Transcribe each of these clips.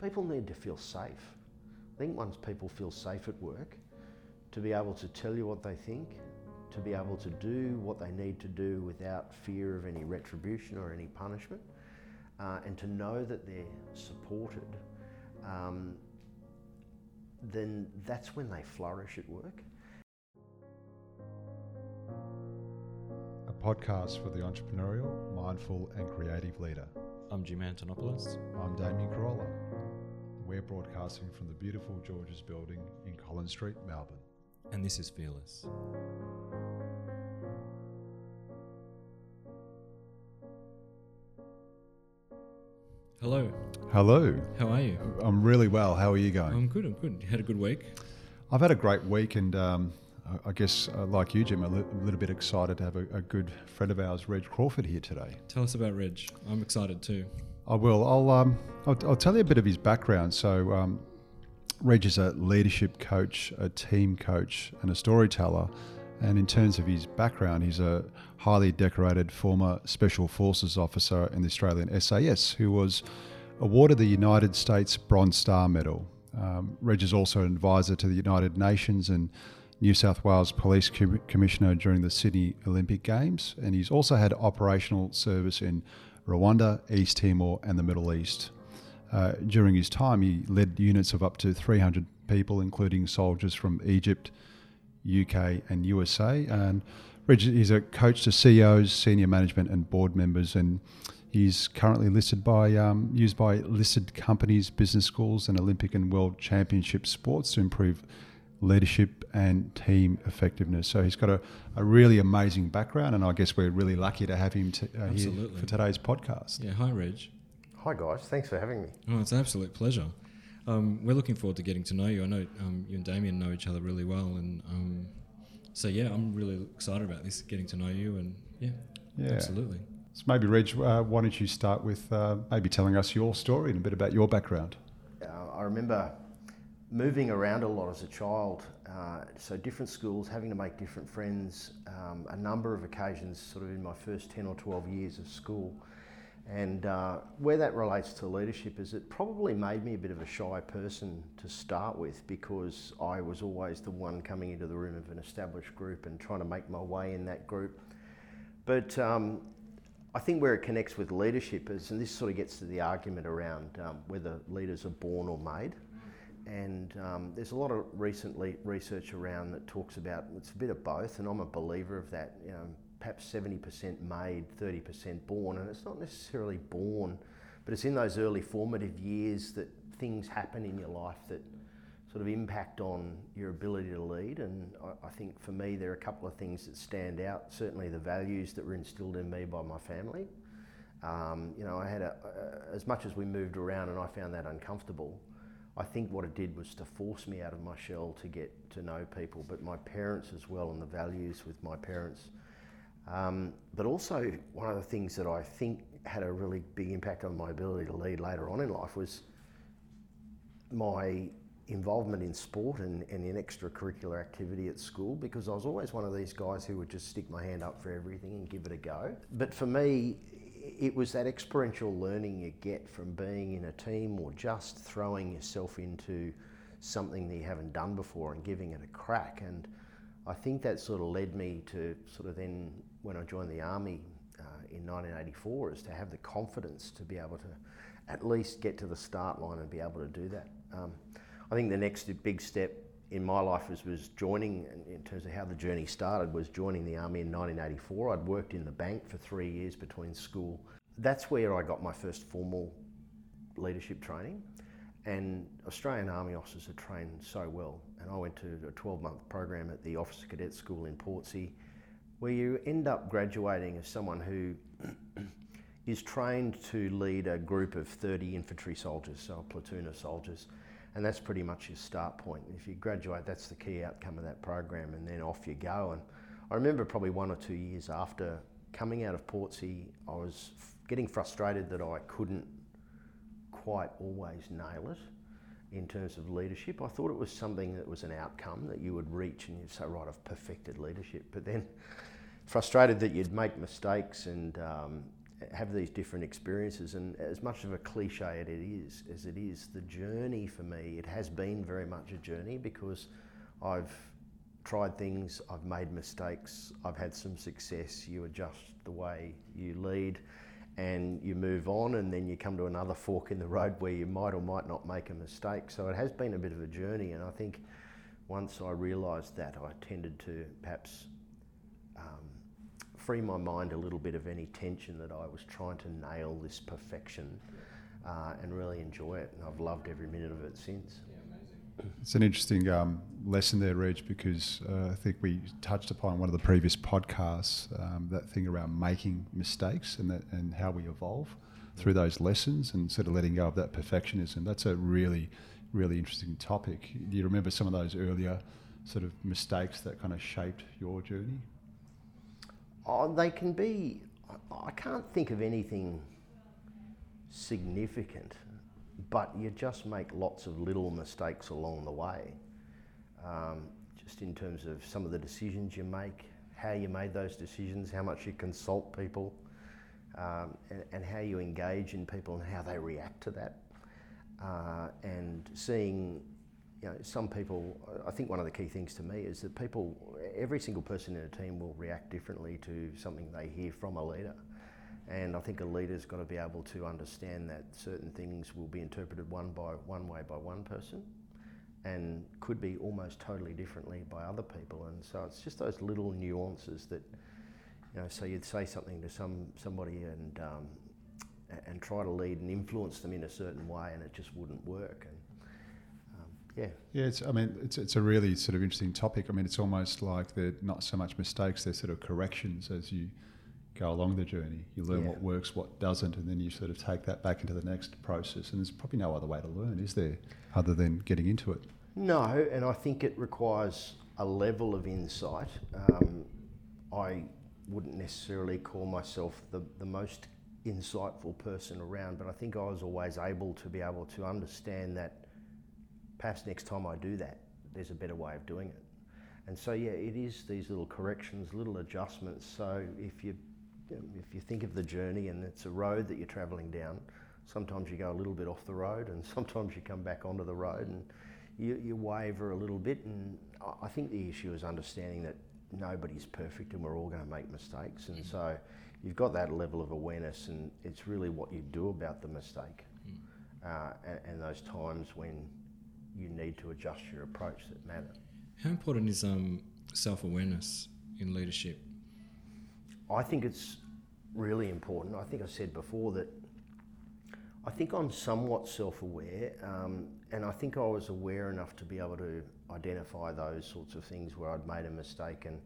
people need to feel safe. I think once people feel safe at work, to be able to tell you what they think, to be able to do what they need to do without fear of any retribution or any punishment, uh, and to know that they're supported, um, then that's when they flourish at work. A podcast for the entrepreneurial, mindful, and creative leader. I'm Jim Antonopoulos. I'm Damien Corolla. We're broadcasting from the beautiful George's Building in Collins Street, Melbourne. And this is Fearless. Hello, Hello. how are you? I'm really well. How are you going? I'm good, I'm good. You had a good week? I've had a great week, and um, I- I guess, uh, like you, Jim, a li- a little bit excited to have a, a good friend of ours, Reg Crawford, here today. Tell us about Reg. I'm excited too. I will. I'll, um, I'll, I'll tell you a bit of his background. So, um, Reg is a leadership coach, a team coach, and a storyteller. And in terms of his background, he's a highly decorated former Special Forces officer in the Australian SAS who was awarded the United States Bronze Star Medal. Um, Reg is also an advisor to the United Nations and New South Wales Police Com- Commissioner during the Sydney Olympic Games. And he's also had operational service in Rwanda, East Timor, and the Middle East. Uh, during his time, he led units of up to 300 people, including soldiers from Egypt, UK, and USA. And is a coach to CEOs, senior management, and board members, and he's currently listed by um, used by listed companies, business schools, and Olympic and World Championship sports to improve leadership and team effectiveness. So he's got a, a really amazing background, and I guess we're really lucky to have him t- uh, here for today's podcast. Yeah, hi Reg. Hi guys, thanks for having me. Oh, it's an absolute pleasure. Um, we're looking forward to getting to know you. I know um, you and Damien know each other really well, and um, so yeah, I'm really excited about this, getting to know you, and yeah, Yeah. absolutely. So maybe, Reg, uh, why don't you start with uh, maybe telling us your story and a bit about your background? Uh, I remember moving around a lot as a child, uh, so different schools, having to make different friends, um, a number of occasions sort of in my first 10 or 12 years of school. And uh, where that relates to leadership is it probably made me a bit of a shy person to start with because I was always the one coming into the room of an established group and trying to make my way in that group. But um, I think where it connects with leadership is, and this sort of gets to the argument around um, whether leaders are born or made. And um, there's a lot of recently research around that talks about it's a bit of both, and I'm a believer of that. You know, perhaps 70% made, 30% born, and it's not necessarily born, but it's in those early formative years that things happen in your life that sort of impact on your ability to lead. And I, I think for me, there are a couple of things that stand out. Certainly, the values that were instilled in me by my family. Um, you know, I had a, a, as much as we moved around and I found that uncomfortable. I think what it did was to force me out of my shell to get to know people, but my parents as well, and the values with my parents. Um, but also, one of the things that I think had a really big impact on my ability to lead later on in life was my involvement in sport and, and in extracurricular activity at school because I was always one of these guys who would just stick my hand up for everything and give it a go. But for me, it was that experiential learning you get from being in a team or just throwing yourself into something that you haven't done before and giving it a crack. And I think that sort of led me to sort of then, when I joined the army uh, in 1984, is to have the confidence to be able to at least get to the start line and be able to do that. Um, I think the next big step in my life was, was joining, in- terms of how the journey started, was joining the army in 1984. I'd worked in the bank for three years between school. That's where I got my first formal leadership training. And Australian Army officers are trained so well. And I went to a 12 month program at the Officer Cadet School in Portsea, where you end up graduating as someone who is trained to lead a group of 30 infantry soldiers, so a platoon of soldiers. And that's pretty much your start point. If you graduate, that's the key outcome of that program, and then off you go. And I remember probably one or two years after coming out of Portsea, I was f- getting frustrated that I couldn't quite always nail it in terms of leadership. I thought it was something that was an outcome that you would reach and you'd say, right, I've perfected leadership. But then frustrated that you'd make mistakes and um, have these different experiences. And as much of a cliche it is as it is, the journey for me, it has been very much a journey because I've tried things, I've made mistakes, I've had some success. You adjust the way you lead and you move on, and then you come to another fork in the road where you might or might not make a mistake. So it has been a bit of a journey, and I think once I realised that, I tended to perhaps free my mind a little bit of any tension that I was trying to nail this perfection uh, and really enjoy it. And I've loved every minute of it since. It's an interesting um, lesson there, Reg, because uh, I think we touched upon one of the previous podcasts um, that thing around making mistakes and that and how we evolve through those lessons and sort of letting go of that perfectionism. That's a really, really interesting topic. Do you remember some of those earlier sort of mistakes that kind of shaped your journey? Oh, they can be. I can't think of anything significant but you just make lots of little mistakes along the way. Um, just in terms of some of the decisions you make, how you made those decisions, how much you consult people, um, and, and, how you engage in people and how they react to that. Uh, and seeing, you know, some people, I think one of the key things to me is that people, every single person in a team will react differently to something they hear from a leader. And I think a leader's got to be able to understand that certain things will be interpreted one by one way by one person, and could be almost totally differently by other people. And so it's just those little nuances that, you know, so you'd say something to some somebody and um, and try to lead and influence them in a certain way, and it just wouldn't work. And yeah, yeah. It's I mean it's it's a really sort of interesting topic. I mean it's almost like they're not so much mistakes; they're sort of corrections as you go along the journey. You learn yeah. what works, what doesn't, and then you sort of take that back into the next process. And there's probably no other way to learn, is there, other than getting into it? No, and I think it requires a level of insight. Um, I wouldn't necessarily call myself the, the most insightful person around, but I think I was always able to be able to understand that perhaps next time I do that, there's a better way of doing it. And so, yeah, it is these little corrections, little adjustments. So, if you if you think of the journey and it's a road that you're travelling down, sometimes you go a little bit off the road and sometimes you come back onto the road and you, you waver a little bit. And I think the issue is understanding that nobody's perfect and we're all going to make mistakes. And so you've got that level of awareness and it's really what you do about the mistake mm. uh, and, and, those times when you need to adjust your approach that matter. How important is um, self awareness in leadership? I think it's really important. I think I said before that I think I'm somewhat self aware, um, and I think I was aware enough to be able to identify those sorts of things where I'd made a mistake and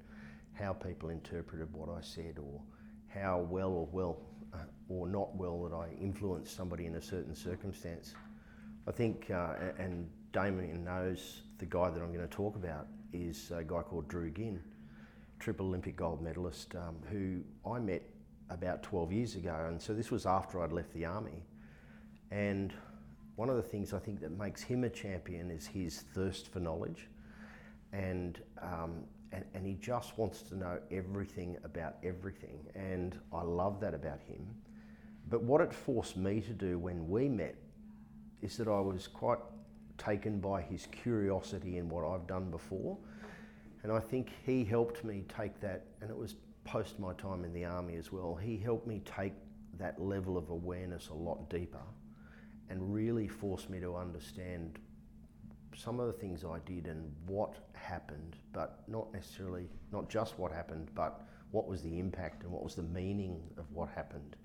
how people interpreted what I said, or how well or well uh, or not well that I influenced somebody in a certain circumstance. I think, uh, and Damien knows the guy that I'm going to talk about is a guy called Drew Ginn triple Olympic gold medalist um, who I met about 12 years ago. And so this was after I'd left the army. And one of the things I think that makes him a champion is his thirst for knowledge. And, um, and, and he just wants to know everything about everything. And I love that about him. But what it forced me to do when we met is that I was quite taken by his curiosity in what I've done before and I think he helped me take that, and it was post my time in the army as well. He helped me take that level of awareness a lot deeper and really forced me to understand some of the things I did and what happened, but not necessarily, not just what happened, but what was the impact and what was the meaning of what happened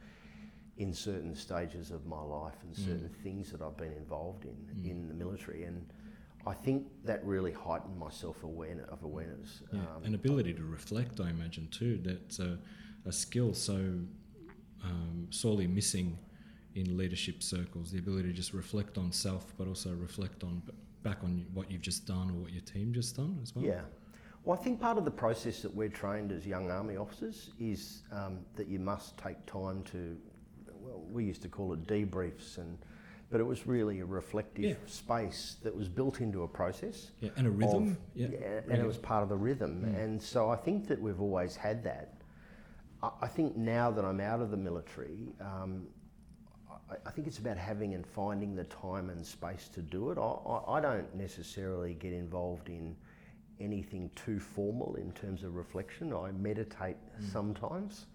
in certain stages of my life and certain mm. things that I've been involved in mm. in the military. And I think that really heightened my self awareness of awareness. Yeah, um, and ability to reflect, I imagine too. That's a, a skill so um, sorely missing in leadership circles. The ability to just reflect on self, but also reflect on back on what you've just done or what your team just done as well. Yeah. Well, I think part of the process that we're trained as young army officers is um, that you must take time to, we used to call it debriefs and but it was really a reflective yeah. space that was built into a process. Yeah, and a rhythm. Of, yeah, yeah and it was part of the rhythm. Mm. And so I think that we've always had that. I think now that I'm out of the military, um, I, I, think it's about having and finding the time and space to do it. I, I, I don't necessarily get involved in anything too formal in terms of reflection. I meditate mm. sometimes.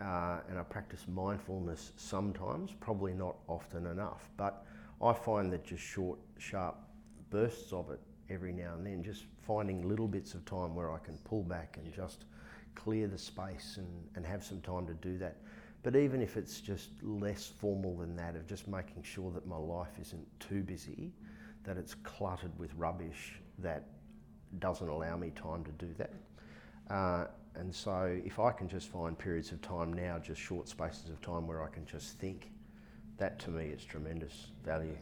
Uh, and I practice mindfulness sometimes, probably not often enough. But I find that just short, sharp bursts of it every now and then, just finding little bits of time where I can pull back and just clear the space and, and have some time to do that. But even if it's just less formal than that, of just making sure that my life isn't too busy, that it's cluttered with rubbish that doesn't allow me time to do that. Uh, and so if I can just find periods of time now, just short spaces of time where I can just think, that to me is tremendous value.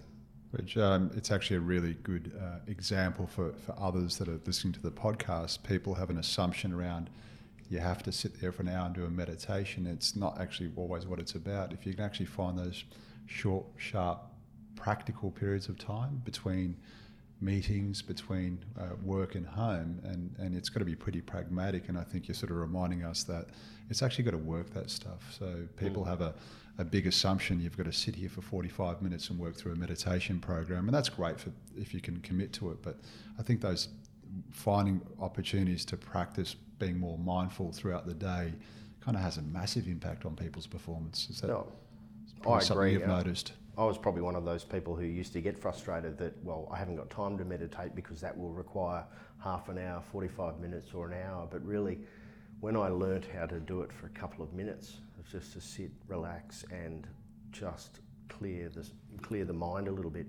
Which um, it's actually a really good uh, example for, for others that are listening to the podcast. People have an assumption around you have to sit there for an hour and do a meditation. It's not actually always what it's about. If you can actually find those short, sharp, practical periods of time between meetings, between uh, work and home, and, and it's got to be pretty pragmatic. And I think you're sort of reminding us that it's actually got to work that stuff. So people mm. have a, a big assumption you've got to sit here for 45 minutes and work through a meditation program, and that's great for if you can commit to it. But I think those finding opportunities to practice being more mindful throughout the day kind of has a massive impact on people's performance. Is that no, I agree. You've noticed. I was probably one of those people who used to get frustrated that, well, I haven't got time to meditate because that will require half an hour, 45 minutes, or an hour. But really, when I learnt how to do it for a couple of minutes, just to sit, relax, and just clear the, clear the mind a little bit,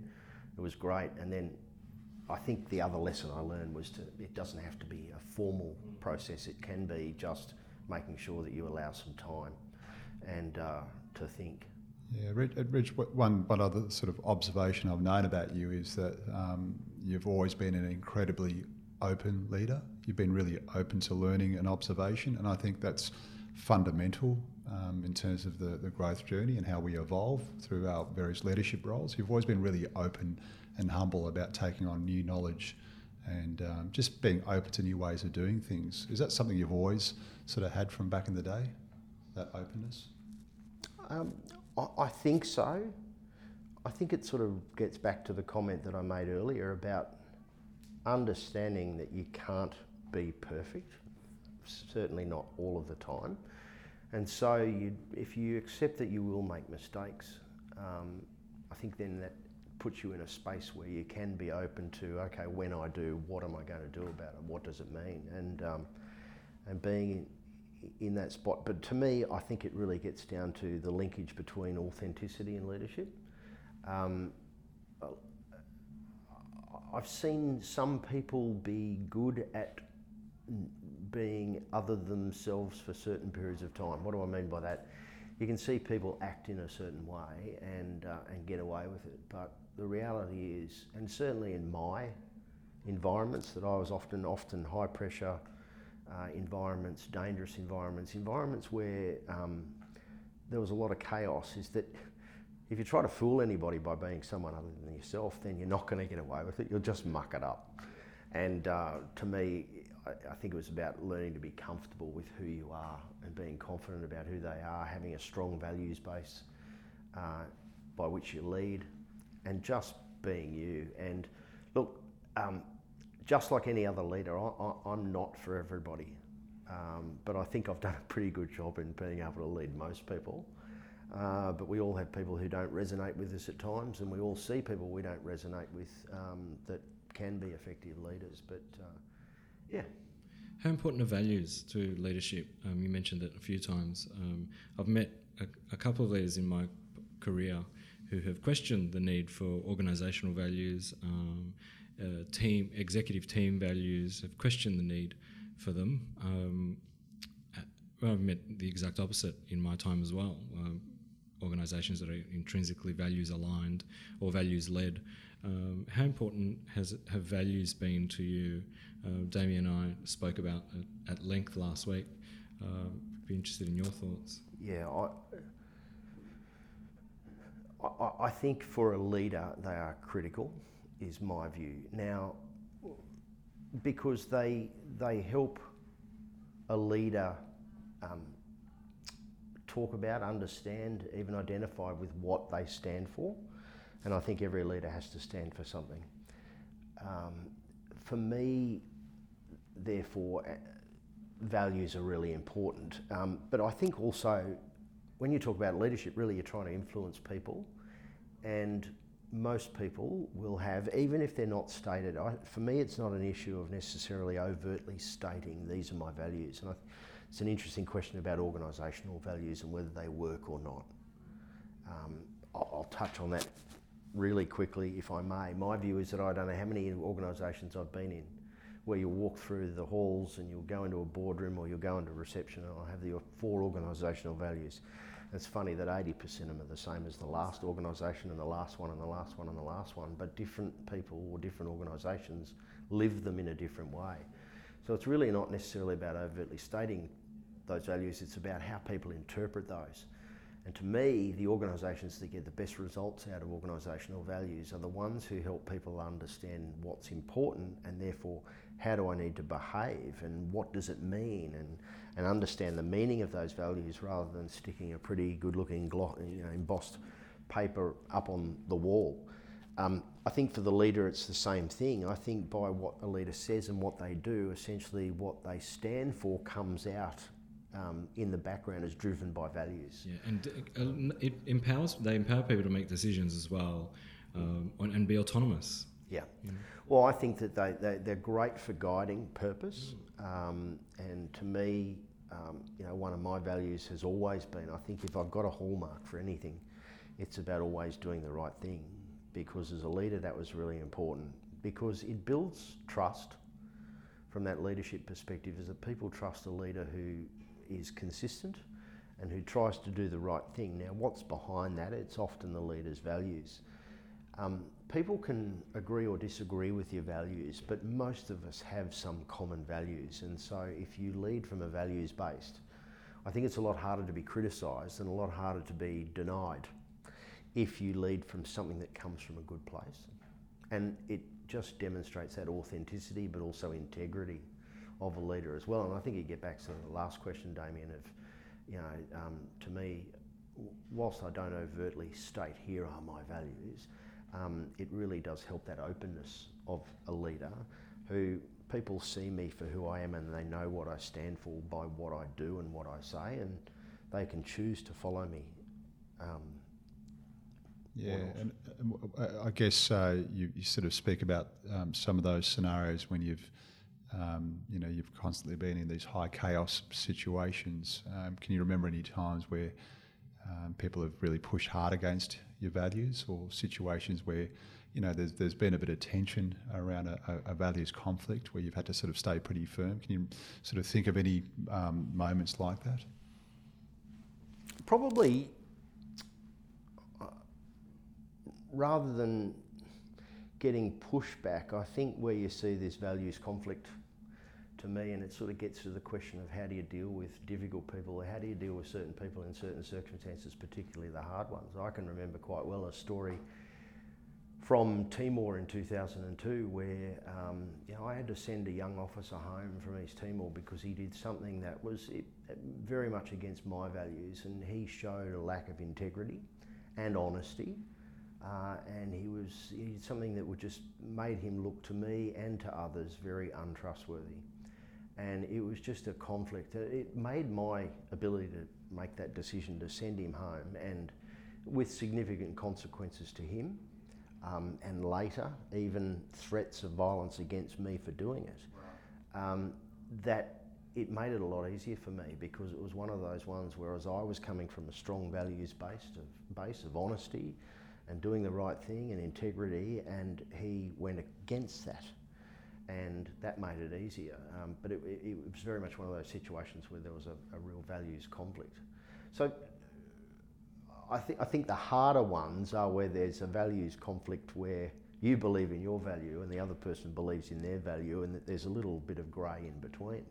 it was great. And then I think the other lesson I learned was to it doesn't have to be a formal process. It can be just making sure that you allow some time and uh, to think. Yeah, Reg, uh, one, one other sort of observation I've known about you is that um, you've always been an incredibly open leader. You've been really open to learning and observation, and I think that's fundamental um, in terms of the, the growth journey and how we evolve through our various leadership roles. You've always been really open and humble about taking on new knowledge and um, just being open to new ways of doing things. Is that something you've always sort of had from back in the day, that openness? Um, I, think so. I think it sort of gets back to the comment that I made earlier about understanding that you can't be perfect, certainly not all of the time. And so, you, if you accept that you will make mistakes, um, I think then that puts you in a space where you can be open to okay, when I do, what am I going to do about it? What does it mean? And um, and being in, that spot. But to me, I think it really gets down to the linkage between authenticity and leadership. Um, I've seen some people be good at being other than themselves for certain periods of time. What do I mean by that? You can see people act in a certain way and uh, and get away with it, but the reality is, and certainly in my environments that I was often, often high pressure uh, environments, dangerous environments, environments where um, there was a lot of chaos, is that if you try to fool anybody by being someone other than yourself, then you're not going to get away with it. You'll just muck it up. And uh, to me, I, I think it was about learning to be comfortable with who you are and being confident about who they are, having a strong values base uh, by which you lead, and just being you. And look, um, just like any other leader, I, am not for everybody. Um, but I think I've done a pretty good job in being able to lead most people. Uh, but we all have people who don't resonate with us at times, and we all see people we don't resonate with um, that can be effective leaders. But uh, yeah. How important are values to leadership? Um, you mentioned it a few times. Um, I've met a, a couple of leaders in my career who have questioned the need for organisational values, um, uh, team executive team values, have questioned the need for them. Um, I've met the exact opposite in my time as well. Um, organisations that are intrinsically values aligned or values led. Um, how important has have values been to you? Uh, Damien and I spoke about it at length last week. Uh, be interested in your thoughts. Yeah, I, I, I think for a leader, they are critical, is my view. Now, because they, they help a leader um, talk about, understand, even identify with what they stand for. And I think every leader has to stand for something. Um, for me, therefore, uh, values are really important. Um, but I think also, when you talk about leadership, really you're trying to influence people. And most people will have, even if they're not stated, I, for me, it's not an issue of necessarily overtly stating these are my values. And I, it's an interesting question about organisational values and whether they work or not. Um, I'll, I'll touch on that really quickly, if I may. My view is that I don't know how many organisations I've been in where you'll walk through the halls and you'll go into a boardroom or you'll go into reception and I'll have the four organisational values. It's funny that 80% of them are the same as the last organisation and the last one and the last one and the last one, but different people or different organisations live them in a different way. So it's really not necessarily about overtly stating those values, it's about how people interpret those. And to me, the organisations that get the best results out of organisational values are the ones who help people understand what's important and therefore how do I need to behave and what does it mean and, and understand the meaning of those values rather than sticking a pretty good looking you know, embossed paper up on the wall. Um, I think for the leader it's the same thing. I think by what a leader says and what they do, essentially what they stand for comes out um, in the background is driven by values. Yeah, and uh, it empowers. They empower people to make decisions as well, um, and be autonomous. Yeah. yeah. Well, I think that they, they they're great for guiding purpose, um, and to me, um, you know, one of my values has always been. I think if I've got a hallmark for anything, it's about always doing the right thing, because as a leader, that was really important because it builds trust from that leadership perspective is that people trust a leader who is consistent and who tries to do the right thing. Now, what's behind that? It's often the leader's values. Um, people can agree or disagree with your values, but most of us have some common values. And so, if you lead from a values based, I think it's a lot harder to be criticised and a lot harder to be denied if you lead from something that comes from a good place. And it just demonstrates that authenticity but also integrity of a leader as well. And I think you get back to the last question, Damien, of, you know, um, to me, whilst I don't overtly state here are my values, um, it really does help that openness of a leader who people see me for who I am and they know what I stand for by what I do and what I say, and they can choose to follow me. Um, yeah, and, and, I guess uh, you, you, sort of speak about um, some of those scenarios when you've um, you know, you've constantly been in these high chaos situations. Um, can you remember any times where um, people have really pushed hard against your values, or situations where, you know, there's there's been a bit of tension around a, a values conflict where you've had to sort of stay pretty firm? Can you sort of think of any um, moments like that? Probably, uh, rather than getting pushback, I think where you see this values conflict to me, and it sort of gets to the question of how do you deal with difficult people, or how do you deal with certain people in certain circumstances, particularly the hard ones. I can remember quite well a story from Timor in 2002 where um, you know, I had to send a young officer home from East Timor because he did something that was very much against my values and he showed a lack of integrity and honesty. Uh, and he was he something that would just made him look to me and to others very untrustworthy and it was just a conflict. It made my ability to make that decision to send him home, and with significant consequences to him, um, and later even threats of violence against me for doing it. Um, that it made it a lot easier for me because it was one of those ones whereas I was coming from a strong values based of base of honesty and doing the right thing and integrity, and he went against that and that made it easier. Um, but it, it, it, was very much one of those situations where there was a, a real values conflict. So I think I think the harder ones are where there's a values conflict where you believe in your value and the other person believes in their value, and that there's a little bit of grey in between.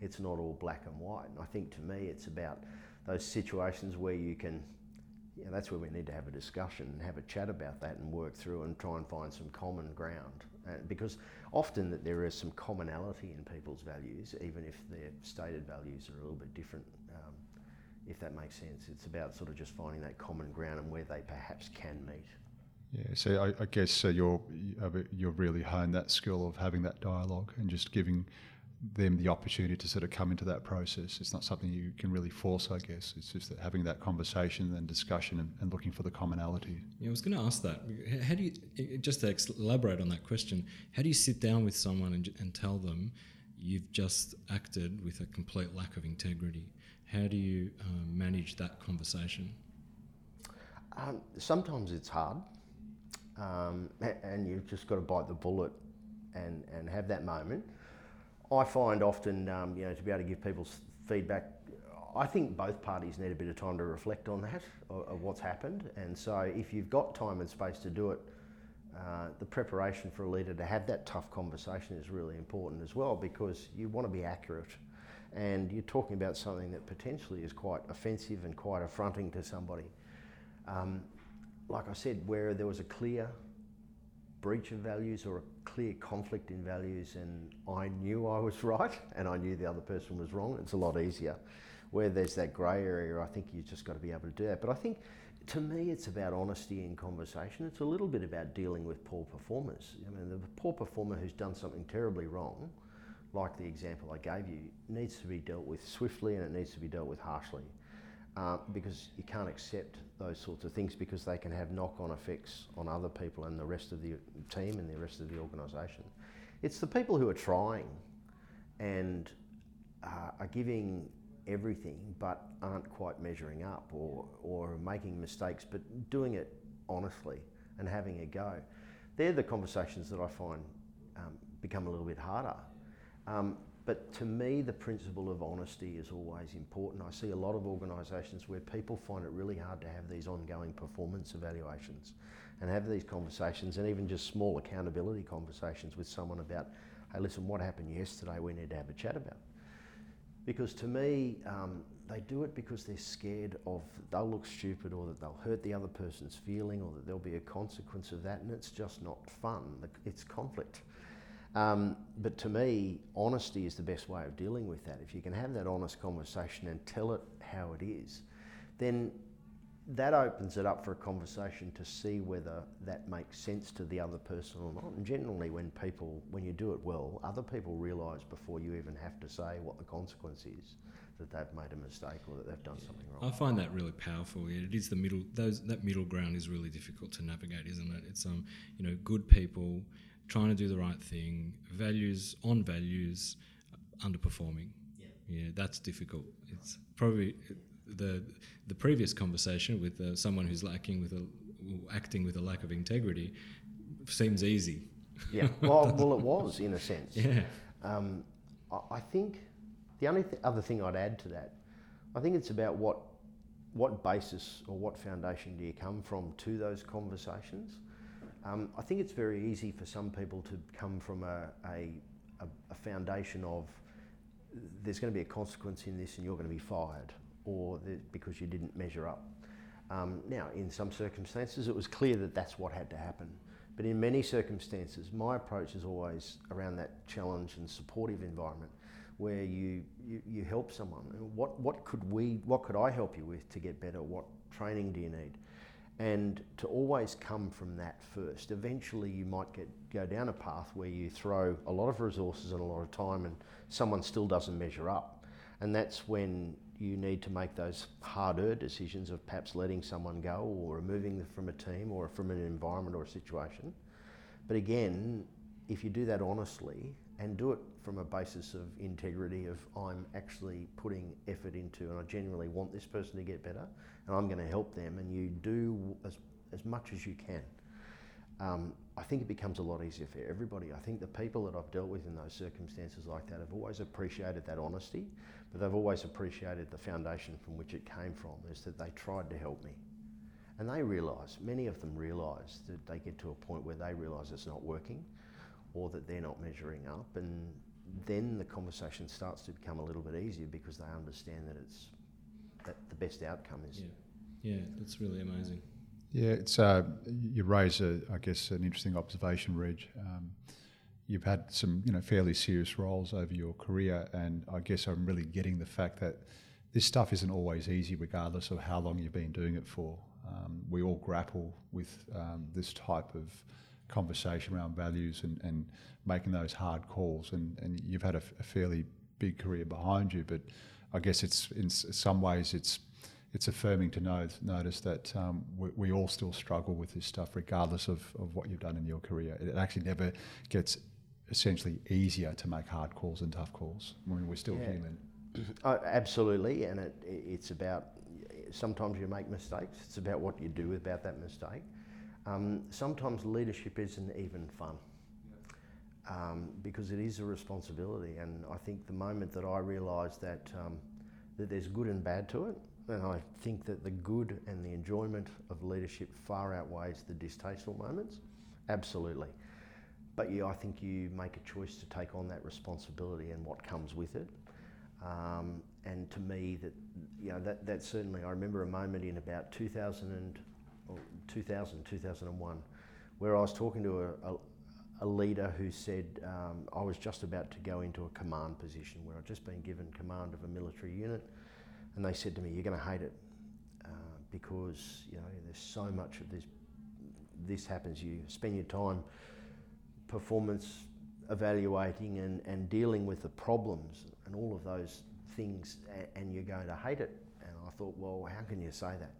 It's not all black and white. And I think to me, it's about those situations where you can. Yeah, that's where we need to have a discussion and have a chat about that and work through and try and find some common ground. Because often that there is some commonality in people's values, even if their stated values are a little bit different. Um, if that makes sense. It's about sort of just finding that common ground and where they perhaps can meet. Yeah, so I, I guess you're you're really honed that skill of having that dialogue and just giving them the opportunity to sort of come into that process. It's not something you can really force, I guess. It's just that having that conversation and discussion and, and looking for the commonality. Yeah, I was going to ask that. How do you just to elaborate on that question? How do you sit down with someone and, and tell them you've just acted with a complete lack of integrity? How do you um, manage that conversation? Um, sometimes it's hard, um, and you've just got to bite the bullet and, and have that moment. I find often, um, you know, to be able to give people feedback, I think both parties need a bit of time to reflect on that, of, of what's happened. And so if you've got time and space to do it, uh, the preparation for a leader to have that tough conversation is really important as well because you want to be accurate and you're talking about something that potentially is quite offensive and quite affronting to somebody. Um, like I said, where there was a clear breach of values or a clear conflict in values and I knew I was right and I knew the other person was wrong, it's a lot easier. Where there's that grey area, I think you've just got to be able to do that. But I think to me, it's about honesty in conversation. It's a little bit about dealing with poor performers. I mean, the poor performer who's done something terribly wrong, like the example I gave you, needs to be dealt with swiftly and it needs to be dealt with harshly. Uh, because you can't accept those sorts of things because they can have knock-on effects on other people and the rest of the team and the rest of the organisation. It's the people who are trying and uh, are giving everything but aren't quite measuring up or, or making mistakes but doing it honestly and having a go. They're the conversations that I find um, become a little bit harder. Um, but to me, the principle of honesty is always important. I see a lot of organisations where people find it really hard to have these ongoing performance evaluations and have these conversations and even just small accountability conversations with someone about, hey, listen, what happened yesterday we need to have a chat about. Because to me, um, they do it because they're scared of they'll look stupid or that they'll hurt the other person's feeling or that there'll be a consequence of that, and it's just not fun. It's conflict. Um, but to me, honesty is the best way of dealing with that. If you can have that honest conversation and tell it how it is, then that opens it up for a conversation to see whether that makes sense to the other person or not. And generally, when people, when you do it well, other people realise before you even have to say what the consequence is that they've made a mistake or that they've done something wrong. I find that really powerful. It is the middle; those that middle ground is really difficult to navigate, isn't it? It's um, you know, good people trying to do the right thing, values on values, underperforming. Yeah, yeah that's difficult. It's probably the the previous conversation with uh, someone who's lacking with a acting with a lack of integrity seems easy. Yeah, well, well, it was in a sense. Yeah. Um, I think the only th- other thing I'd add to that, I think it's about what what basis or what foundation do you come from to those conversations. Um, I think it's very easy for some people to come from a, a, a foundation of there's going to be a consequence in this and you're going to be fired or because you didn't measure up. Um, now, in some circumstances, it was clear that that's what had to happen. But in many circumstances, my approach is always around that challenge and supportive environment where you, you, you help someone. What, what could we, what could I help you with to get better? What training do you need? And to always come from that first. Eventually, you might get go down a path where you throw a lot of resources and a lot of time, and someone still doesn't measure up, and that's when you need to make those harder decisions of perhaps letting someone go or removing them from a team or from an environment or a situation. But again, if you do that honestly and do it from a basis of integrity of I'm actually putting effort into and I genuinely want this person to get better and I'm going to help them and you do as, as much as you can. Um, I think it becomes a lot easier for everybody. I think the people that I've dealt with in those circumstances like that have always appreciated that honesty, but they've always appreciated the foundation from which it came from, is that they tried to help me. And they realise, many of them realise that they get to a point where they realise it's not working or that they're not measuring up and then the conversation starts to become a little bit easier because they understand that it's that the best outcome is. Yeah, yeah that's really amazing. Yeah, it's uh, you raise a, I guess, an interesting observation, Reg. Um, you've had some, you know, fairly serious roles over your career, and I guess I'm really getting the fact that this stuff isn't always easy, regardless of how long you've been doing it for. Um, we all grapple with um, this type of conversation around values and, and making those hard calls. And, and you've had a, a fairly big career behind you, but I guess it's in some ways it's it's affirming to know, notice that um, we, we, all still struggle with this stuff, regardless of, of what you've done in your career. It actually never gets essentially easier to make hard calls and tough calls. I mean, we're still yeah. human. Oh, absolutely, and it, it's about sometimes you make mistakes. It's about what you do about that mistake. Um, sometimes leadership isn't even fun um, because it is a responsibility. And I think the moment that I realised that um, that there's good and bad to it, and I think that the good and the enjoyment of leadership far outweighs the distasteful moments. Absolutely. But yeah, I think you make a choice to take on that responsibility and what comes with it. Um, and to me, that you know that that certainly, I remember a moment in about 2000 and 2000 2001, where I was talking to a, a, a leader who said um, I was just about to go into a command position where I'd just been given command of a military unit, and they said to me, "You're going to hate it uh, because you know there's so much of this. This happens. You spend your time performance evaluating and, and dealing with the problems and all of those things, and you're going to hate it. And I thought, well, how can you say that?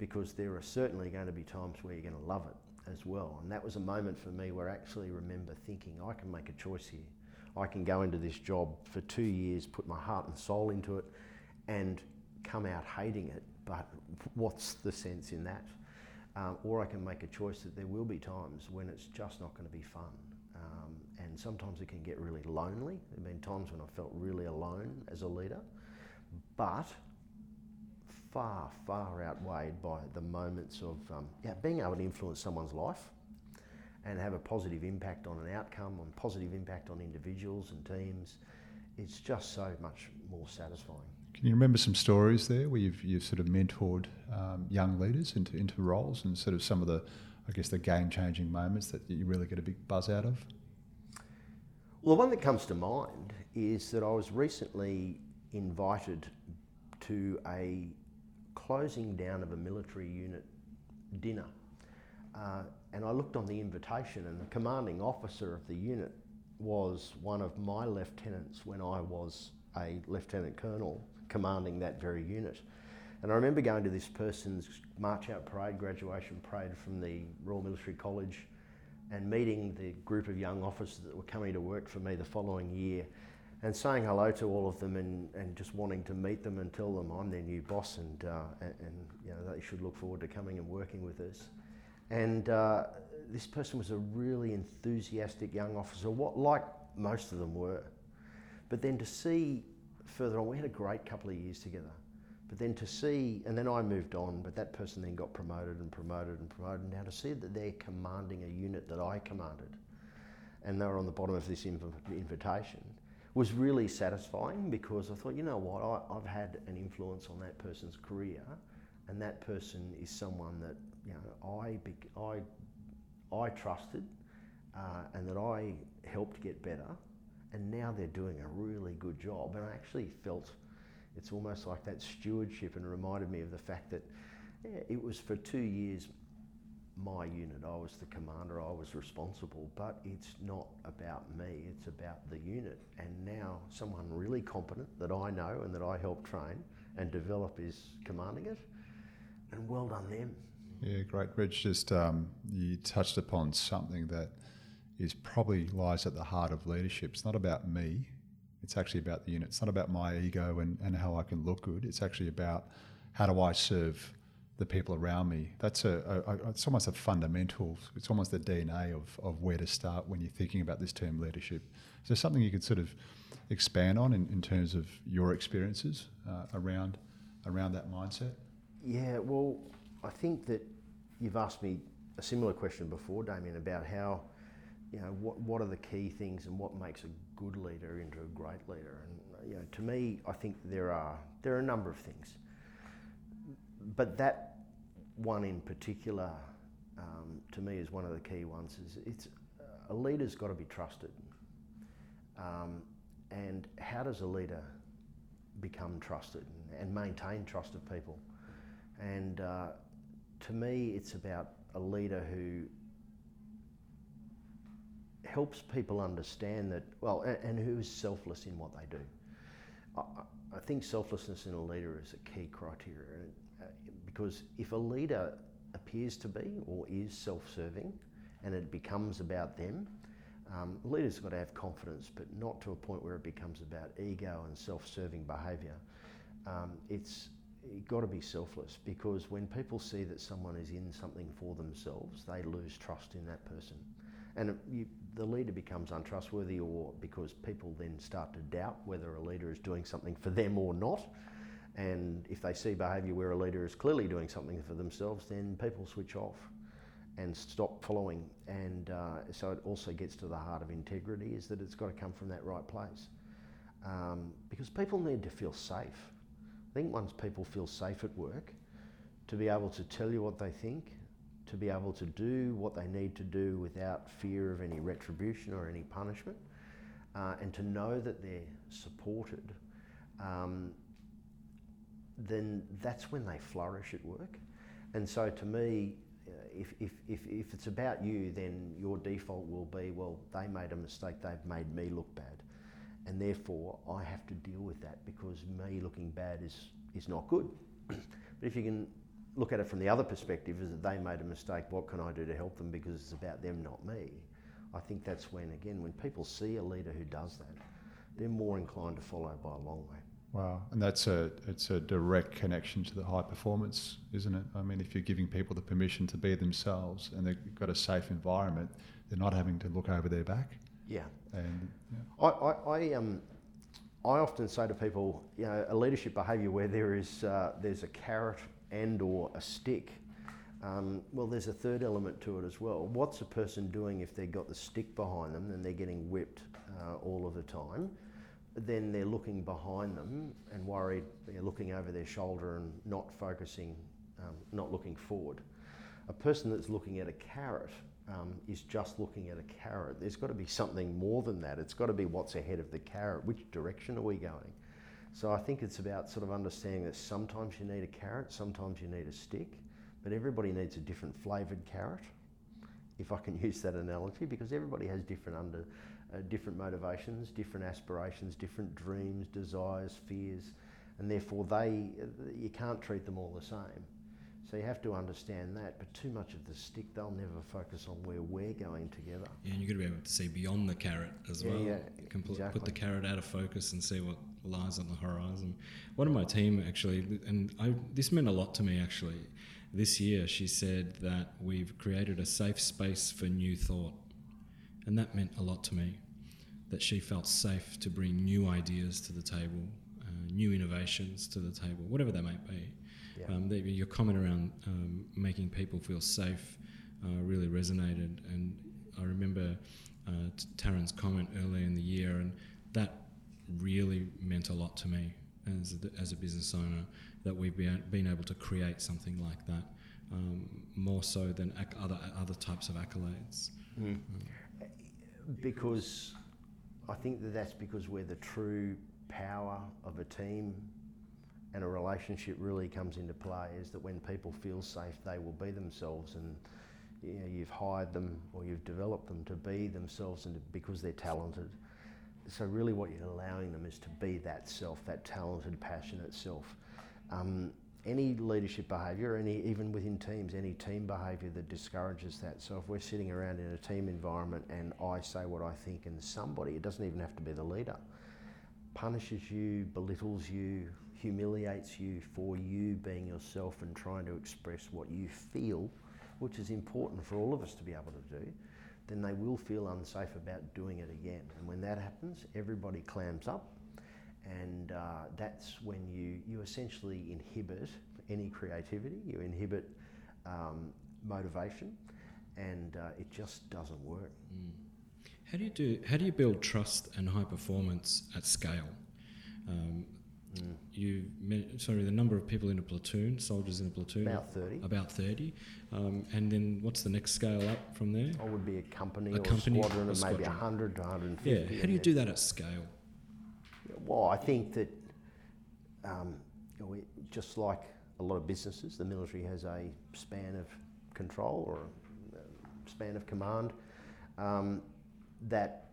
Because there are certainly going to be times where you're going to love it as well. And that was a moment for me where I actually remember thinking, I can make a choice here. I can go into this job for two years, put my heart and soul into it, and come out hating it. But what's the sense in that? Um, or I can make a choice that there will be times when it's just not going to be fun and sometimes it can get really lonely. There have been times when I felt really alone as a leader, but far, far outweighed by the moments of um, yeah, being able to influence someone's life and have a positive impact on an outcome, on positive impact on individuals and teams. It's just so much more satisfying. Can you remember some stories there where you've, you've sort of mentored um, young leaders into, into roles and sort of some of the, I guess, the game changing moments that you really get a big buzz out of? Well, the one that comes to mind is that I was recently invited to a closing down of a military unit dinner. Uh, and I looked on the invitation, and the commanding officer of the unit was one of my lieutenants when I was a lieutenant colonel commanding that very unit. And I remember going to this person's march out parade, graduation parade from the Royal Military College and meeting the group of young officers that were coming to work for me the following year and saying hello to all of them and, and just wanting to meet them and tell them I'm their new boss and, uh, and, and, you know, they should look forward to coming and working with us. And uh, this person was a really enthusiastic young officer, what, like most of them were. But then to see further on, we had a great couple of years together. But then to see, and then I moved on, but that person then got promoted and promoted and promoted. Now to see that they're commanding a unit that I commanded, and they were on the bottom of this inv- invitation, was really satisfying because I thought, you know what, I, have had an influence on that person's career, and that person is someone that you know I I I trusted, uh, and that I helped get better, and now they're doing a really good job, and I actually felt it's almost like that stewardship and reminded me of the fact that yeah, it was for two years my unit. I was the commander, I was responsible, but it's not about me, it's about the unit. And now someone really competent that I know and that I help train and develop is commanding it. And well done them. Yeah, great, Reg. Just um, you touched upon something that is probably lies at the heart of leadership. It's not about me, it's actually about the unit. It's not about my ego and, and how I can look good. It's actually about how do I serve the people around me. That's a, a, a it's almost a fundamental. It's almost the DNA of, of where to start when you're thinking about this term leadership. There something you could sort of expand on in, in terms of your experiences uh, around around that mindset? Yeah, well, I think that you've asked me a similar question before, Damien, about how you know, what, what are the key things and what makes a good leader into a great leader? And, you know, to me, I think there are, there are a number of things. But that one in particular, um, to me, is one of the key ones. Is it's a leader's got to be trusted. Um, and how does a leader become trusted and, maintain trust of people. And uh, to me, it's about a leader who helps people understand that, well, and, and who is selfless in what they do. I, I think selflessness in a leader is a key criteria because if a leader appears to be or is self serving and it becomes about them, um, leaders got to have confidence, but not to a point where it becomes about ego and self serving behaviour. Um, it's you've got to be selfless because when people see that someone is in something for themselves, they lose trust in that person. And you, the leader becomes untrustworthy, or because people then start to doubt whether a leader is doing something for them or not. And if they see behaviour where a leader is clearly doing something for themselves, then people switch off and stop following. And uh, so it also gets to the heart of integrity is that it's got to come from that right place. Um, because people need to feel safe. I think once people feel safe at work, to be able to tell you what they think, to be able to do what they need to do without fear of any retribution or any punishment, uh, and to know that they're supported, um, then that's when they flourish at work. And so to me, uh, if, if, if, if it's about you, then your default will be, well, they made a mistake, they've made me look bad. And therefore, I have to deal with that because me looking bad is, is not good. but if you can look at it from the other perspective, is that they made a mistake, what can I do to help them because it's about them, not me? I think that's when, again, when people see a leader who does that, they're more inclined to follow by a long way. Wow, and that's a it's a direct connection to the high performance, isn't it? I mean, if you're giving people the permission to be themselves and they've got a safe environment, they're not having to look over their back. Yeah. And yeah. I, I, I um I often say to people, you know, a leadership behaviour where there is uh, there's a carrot and or a stick. Um, well, there's a third element to it as well. What's a person doing if they've got the stick behind them and they're getting whipped uh, all of the time? Then they're looking behind them and worried, they're looking over their shoulder and not focusing, um, not looking forward. A person that's looking at a carrot um, is just looking at a carrot. There's got to be something more than that. It's got to be what's ahead of the carrot. Which direction are we going? So I think it's about sort of understanding that sometimes you need a carrot, sometimes you need a stick, but everybody needs a different flavoured carrot, if I can use that analogy, because everybody has different under uh, different motivations, different aspirations, different dreams, desires, fears, and therefore they you can't treat them all the same. So you have to understand that, but too much of the stick, they'll never focus on where we're going together. Yeah, and you've got to be able to see beyond the carrot as yeah, well. Yeah, Compl- exactly. Put the carrot out of focus and see what lies on the horizon. One of my team actually, and I, this meant a lot to me actually. This year, she said that we've created a safe space for new thought. And that meant a lot to me that she felt safe to bring new ideas to the table, uh, new innovations to the table, whatever they might be. Yeah. Um, your comment around um, making people feel safe uh, really resonated. And I remember uh, Taryn's comment earlier in the year, and that really meant a lot to me as a, as a business owner that we've been, able to create something like that. Um, more so than ac- other other types of accolades. Mm. Because I think that that's because where the true power of a team and a relationship really comes into play is that when people feel safe, they will be themselves, and you know, you've hired them or you've developed them to be themselves, and to, because they're talented. So really, what you're allowing them is to be that self, that talented, passionate self. Um, any leadership behaviour, any even within teams, any team behaviour that discourages that. So if we're sitting around in a team environment and I say what I think, and somebody, it doesn't even have to be the leader, punishes you, belittles you, humiliates you for you being yourself and trying to express what you feel, which is important for all of us to be able to do, then they will feel unsafe about doing it again. And when that happens, everybody clams up and uh, that's when you, you essentially inhibit any creativity, you inhibit um, motivation, and uh, it just doesn't work. Mm. How do you do? How do you build trust and high performance at scale? Um, mm. You sorry, the number of people in a platoon, soldiers in a platoon, about thirty. About thirty, um, and then what's the next scale up from there? I would be a company, a or company, a squadron, a of maybe a hundred to hundred and fifty. Yeah, how do you do that at scale? Well, I think that um, just like a lot of businesses, the military has a span of control or a span of command um, that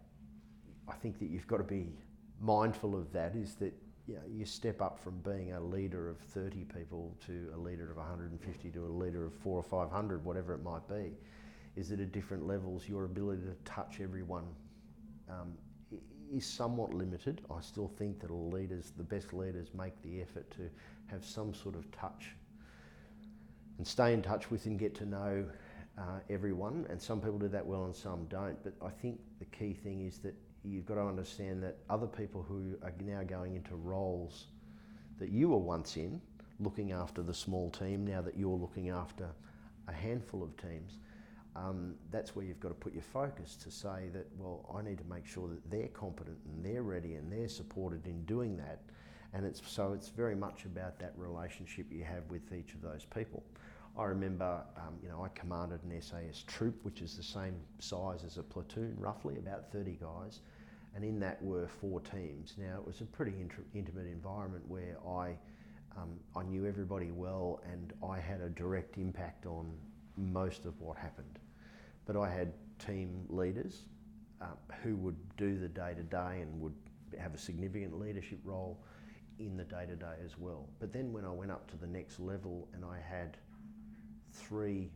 I think that you've got to be mindful of that is that you, know, you step up from being a leader of 30 people to a leader of 150 to a leader of four or 500, whatever it might be, is that at different levels your ability to touch everyone um, is somewhat limited. I still think that leaders, the best leaders, make the effort to have some sort of touch and stay in touch with and get to know uh, everyone. And some people do that well and some don't. But I think the key thing is that you've got to understand that other people who are now going into roles that you were once in, looking after the small team, now that you're looking after a handful of teams, um, that's where you've got to put your focus to say that, well, I need to make sure that they're competent and they're ready and they're supported in doing that. And it's so it's very much about that relationship you have with each of those people. I remember, um, you know, I commanded an SAS troop, which is the same size as a platoon, roughly about 30 guys, and in that were four teams. Now it was a pretty intimate environment where I, um, I knew everybody well, and I had a direct impact on most of what happened. But I had team leaders uh, who would do the day to day and would have a significant leadership role in the day to day as well. But then when I went up to the next level and I had three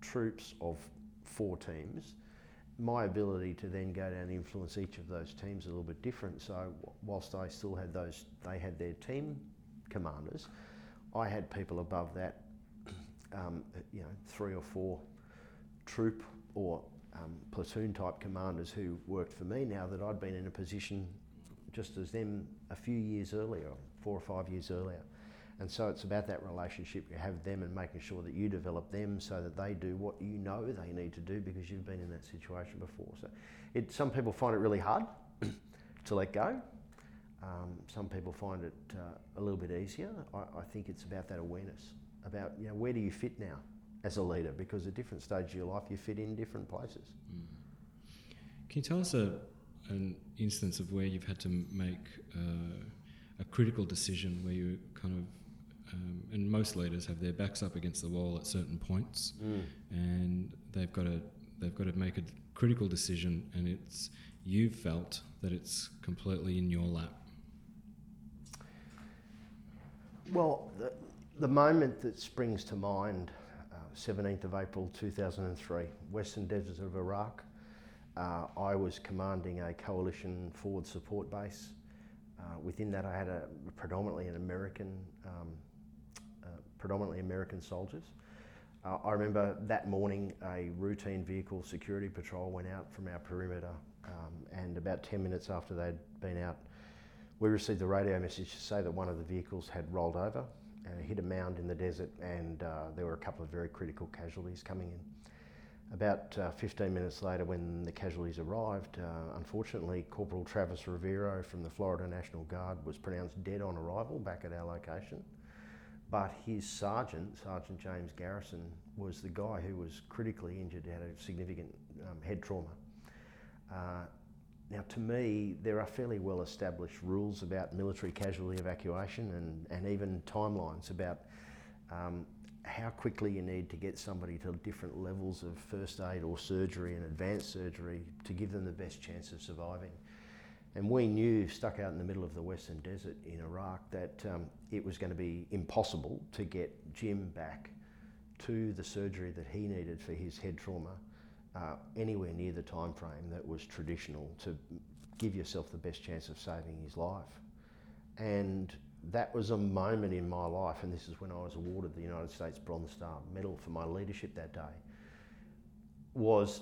troops of four teams, my ability to then go down and influence each of those teams a little bit different. So whilst I still had those, they had their team commanders, I had people above that, um, you know, three or four troop or um, platoon type commanders who worked for me now that I'd been in a position just as them a few years earlier, four or five years earlier. And so it's about that relationship you have them and making sure that you develop them so that they do what you know they need to do because you've been in that situation before. So it, some people find it really hard to let go. Um, some people find it uh, a little bit easier. I, I, think it's about that awareness about you know where do you fit now as a leader because at different stages of your life you fit in different places. Mm. Can you tell us a, an instance of where you've had to make uh, a critical decision where you kind of um, and most leaders have their backs up against the wall at certain points, mm. and they've got to they've got to make a critical decision, and it's you've felt that it's completely in your lap. Well, the, the moment that springs to mind, 17th of April 2003, Western Desert of Iraq. Uh, I was commanding a coalition forward support base. Uh, within that, I had a predominantly an American um, predominantly American soldiers. Uh, I remember that morning a routine vehicle security patrol went out from our perimeter, um, and about 10 minutes after they'd been out, we received a radio message to say that one of the vehicles had rolled over and hit a mound in the desert, and uh, there were a couple of very critical casualties coming in. About uh, 15 minutes later, when the casualties arrived, uh, unfortunately, Corporal Travis Rivero from the Florida National Guard was pronounced dead on arrival back at our location. But his sergeant, Sergeant James Garrison, was the guy who was critically injured, had a significant um, head trauma. Now, to me, there are fairly well established rules about military casualty evacuation and, and even timelines about um, how quickly you need to get somebody to different levels of first aid or surgery and advanced surgery to give them the best chance of surviving. And we knew, stuck out in the middle of the Western Desert in Iraq, that um, it was going to be impossible to get Jim back to the surgery that he needed for his head trauma uh, anywhere near the time frame that was traditional to give yourself the best chance of saving his life. And that was a moment in my life, and this is when I was awarded the United States Bronze Star Medal for my leadership that day, was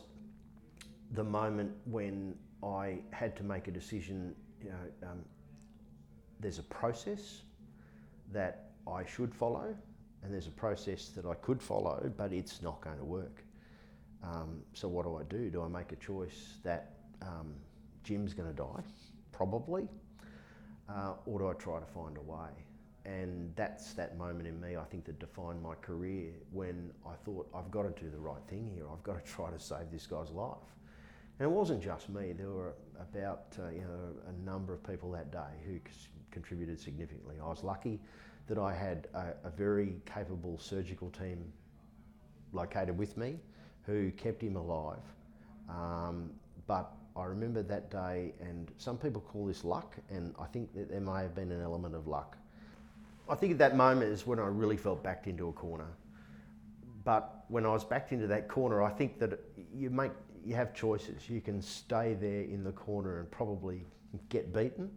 the moment when I had to make a decision. You know, um, there's a process that I should follow, and there's a process that I could follow, but it's not going to work. Um, so what do I do? Do I make a choice that um, Jim's going to die, probably, uh, or do I try to find a way? And that's that moment in me, I think, that defined my career when I thought I've got to do the right thing here. I've got to try to save this guy's life And it wasn't just me. There were about uh, you know a number of people that day who c- contributed significantly. I was lucky that I had a, a very capable surgical team located with me who kept him alive. Um, but I remember that day, and some people call this luck, and I think that there may have been an element of luck. I think at that moment is when I really felt backed into a corner. But when I was backed into that corner, I think that you make you have choices. You can stay there in the corner and probably get beaten,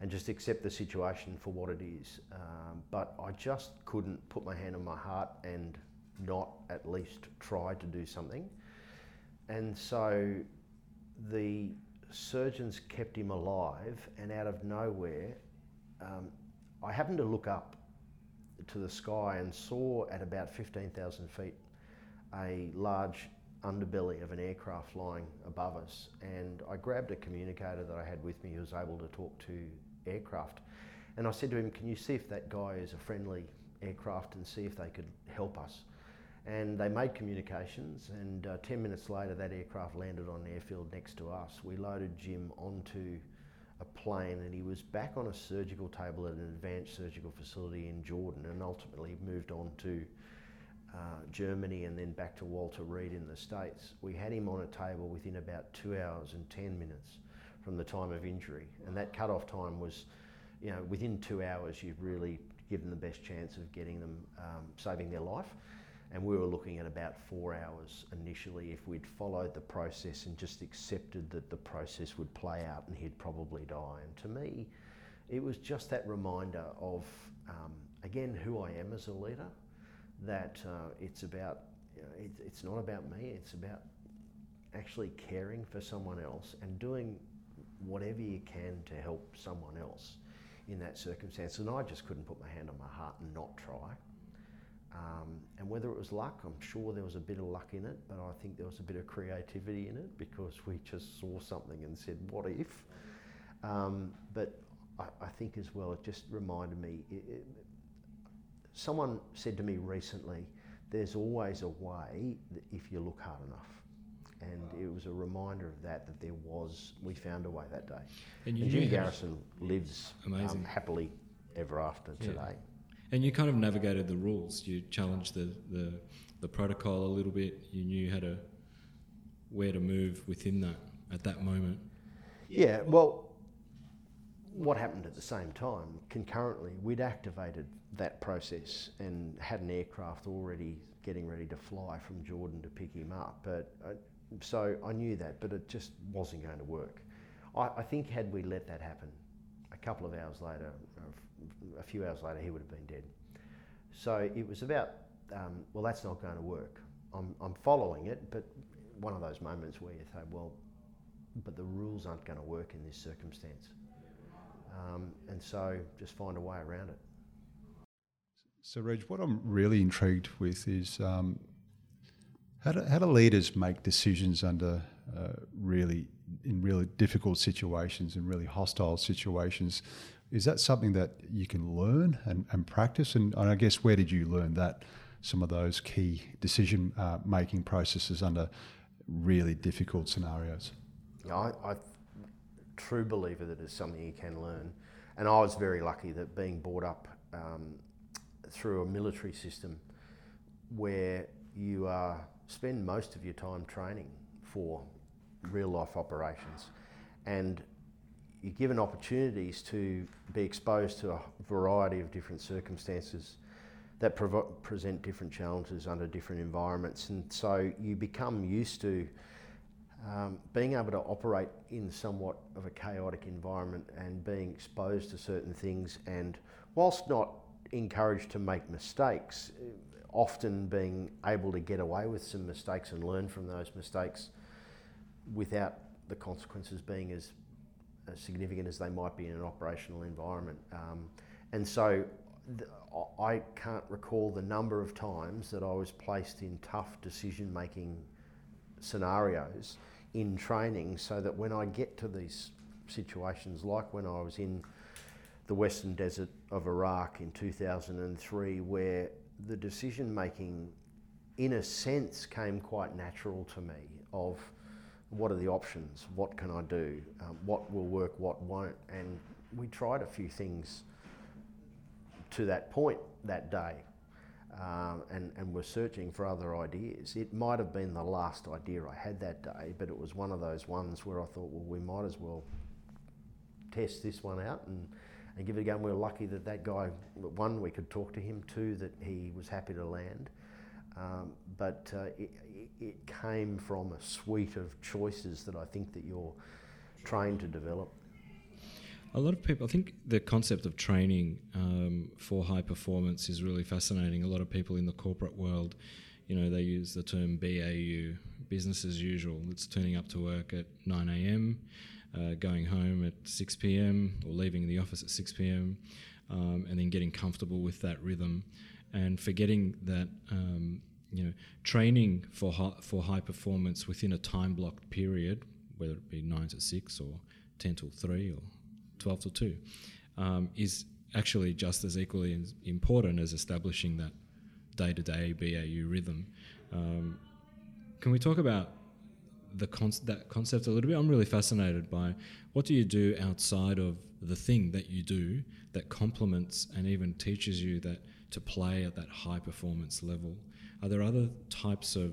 and just accept the situation for what it is. Um, but I just couldn't put my hand on my heart and not at least try to do something. And so the surgeons kept him alive, and out of nowhere, um, I happened to look up to the sky and saw at about 15,000 feet a large underbelly of an aircraft flying above us. And I grabbed a communicator that I had with me who was able to talk to aircraft. And I said to him, Can you see if that guy is a friendly aircraft and see if they could help us? And they made communications, and uh, 10 minutes later, that aircraft landed on an airfield next to us. We loaded Jim onto a plane, and he was back on a surgical table at an advanced surgical facility in Jordan, and ultimately moved on to uh, Germany and then back to Walter Reed in the States. We had him on a table within about two hours and 10 minutes from the time of injury, and that cut-off time was, you know, within two hours, you've really given the best chance of getting them um, saving their life and we were looking at about four hours initially if we'd followed the process and just accepted that the process would play out and he'd probably die. And to me, it was just that reminder of, um, again, who I am as a leader, that uh, it's about, you know, it, it's not about me, it's about actually caring for someone else and doing whatever you can to help someone else in that circumstance. And I just couldn't put my hand on my heart and not try. Um, and whether it was luck, I'm sure there was a bit of luck in it, but I think there was a bit of creativity in it because we just saw something and said, what if? Um, but I, I, think as well, it just reminded me. It, it, someone said to me recently, there's always a way if you look hard enough. And it was a reminder of that, that there was, we found a way that day. And, and Jim Garrison lives um, happily ever after yeah. today. And you kind of navigated the rules. You challenged the, the, the protocol a little bit. You knew how to where to move within that at that moment. Yeah, well, what happened at the same time, concurrently, we'd activated that process and had an aircraft already getting ready to fly from Jordan to pick him up. But uh, so I knew that, but it just wasn't going to work. I, I think had we let that happen, a couple of hours later, a few hours later, he would have been dead. So it was about, um, well, that's not going to work. I'm, I'm following it, but one of those moments where you say, well, but the rules aren't going to work in this circumstance. Um, and so just find a way around it. So, Reg, what I'm really intrigued with is um, how, do, how do leaders make decisions under uh, really in really difficult situations and really hostile situations is that something that you can learn and, and practice? And, and, I guess where did you learn that? Some of those key decision uh, making processes under really difficult scenarios. I, I true believer that it's something you can learn, and I was very lucky that being brought up um, through a military system where you uh, spend most of your time training for real life operations, and you're given opportunities to be exposed to a variety of different circumstances that present different challenges under different environments. And so you become used to um, being able to operate in somewhat of a chaotic environment and being exposed to certain things. And whilst not encouraged to make mistakes, often being able to get away with some mistakes and learn from those mistakes without the consequences being as as significant as they might be in an operational environment. Um, and so I can't recall the number of times that I was placed in tough decision making scenarios in training so that when I get to these situations, like when I was in the western desert of Iraq in 2003, where the decision making, in a sense, came quite natural to me of what are the options? What can I do? Um, what will work? What won't? And we tried a few things to that point that day. Um, and, and were searching for other ideas. It might have been the last idea I had that day, but it was one of those ones where I thought, well, we might as well test this one out and, and give it a go. And we were lucky that that guy, one, we could talk to him, two, that he was happy to land. Um, but uh, it, it came from a suite of choices that I think that you're trained to develop. A lot of people, I think the concept of training um, for high performance is really fascinating. A lot of people in the corporate world, you know, they use the term BAU, business as usual. It's turning up to work at 9 a.m., uh, going home at 6 p.m., or leaving the office at 6 p.m., um, and then getting comfortable with that rhythm and forgetting that. Um, you know, training for high, for high performance within a time blocked period, whether it be nine to six or ten till three or 12 to 2 um, is actually just as equally important as establishing that day to day BAU rhythm. Um, can we talk about the con- that concept a little bit? I'm really fascinated by what do you do outside of the thing that you do that complements and even teaches you that to play at that high performance level. Are there other types of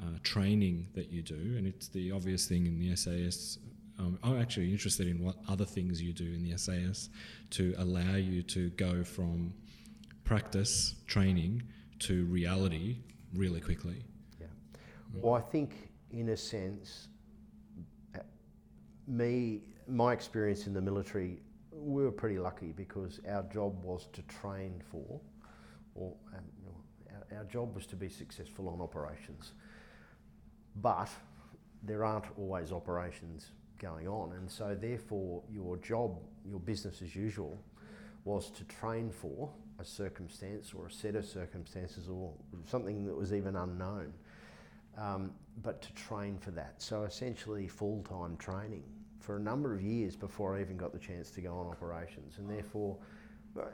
uh, training that you do? And it's the obvious thing in the SAS um, I'm actually interested in what other things you do in the SAS to allow you to go from practice, training, to reality really quickly. Yeah. Well, I think in a sense, uh, me, my experience in the military, we were pretty lucky because our job was to train for, or um, our, our job was to be successful on operations. But there aren't always operations going on. And so, therefore, your job, your business as usual, was to train for a circumstance or a set of circumstances or something that was even unknown, um, but to train for that. So, essentially, full time training for a number of years before I even got the chance to go on operations. And therefore,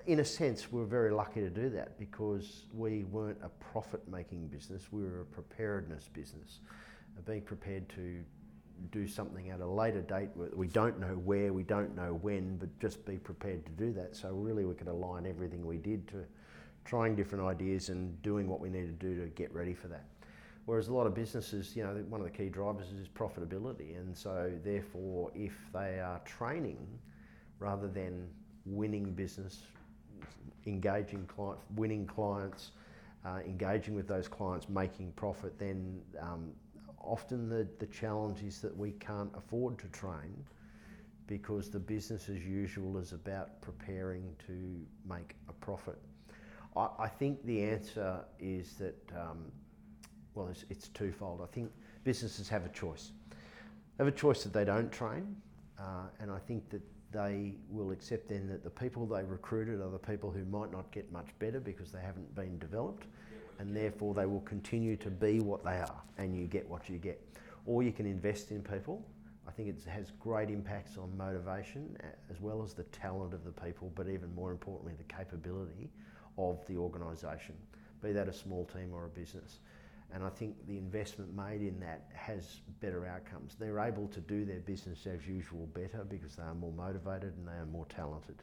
in a sense, we are very lucky to do that because we weren't a profit making business, we were a preparedness business. Being prepared to do something at a later date. We don't know where, we don't know when, but just be prepared to do that. So really, we could align everything we did to trying different ideas and doing what we need to do to get ready for that. Whereas a lot of businesses, you know, one of the key drivers is profitability, and so therefore, if they are training rather than winning business, engaging client, winning clients, uh, engaging with those clients, making profit, then um, often the, the challenge is that we can't afford to train because the business as usual is about preparing to make a profit. I, I think the answer is that, um, well, it's, it's, twofold. I think businesses have a choice. They have a choice that they don't train, uh, and I think that they will accept then that the people they recruited are the people who might not get much better because they haven't been developed and therefore they will continue to be what they are, and you get what you get. Or you can invest in people. I think it has great impacts on motivation as well as the talent of the people, but even more importantly, the capability of the organisation, be that a small team or a business. And I think the investment made in that has better outcomes. They're able to do their business as usual better because they are more motivated and they are more talented.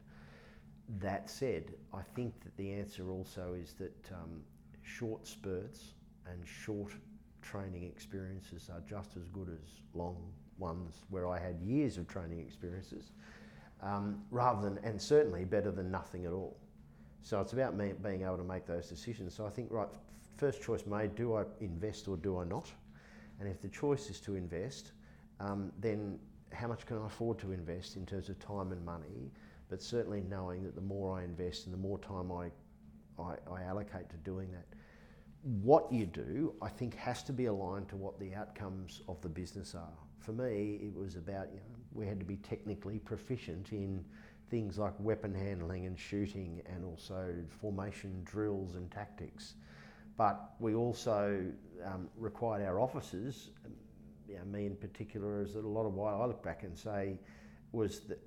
That said, I think that the answer also is that um, short spurts and short training experiences are just as good as long ones where I had years of training experiences, um, rather than, and certainly better than nothing at all. So it's about me being able to make those decisions. So I think, right, first choice made do I invest or do I not? And if the choice is to invest, um, then how much can I afford to invest in terms of time and money? But certainly knowing that the more I invest and the more time I, I, I allocate to doing that, what you do, I think, has to be aligned to what the outcomes of the business are. For me, it was about, you know, we had to be technically proficient in things like weapon handling and shooting and also formation drills and tactics. But we also um, required our officers, you know, me in particular, is that a lot of what I look back and say was that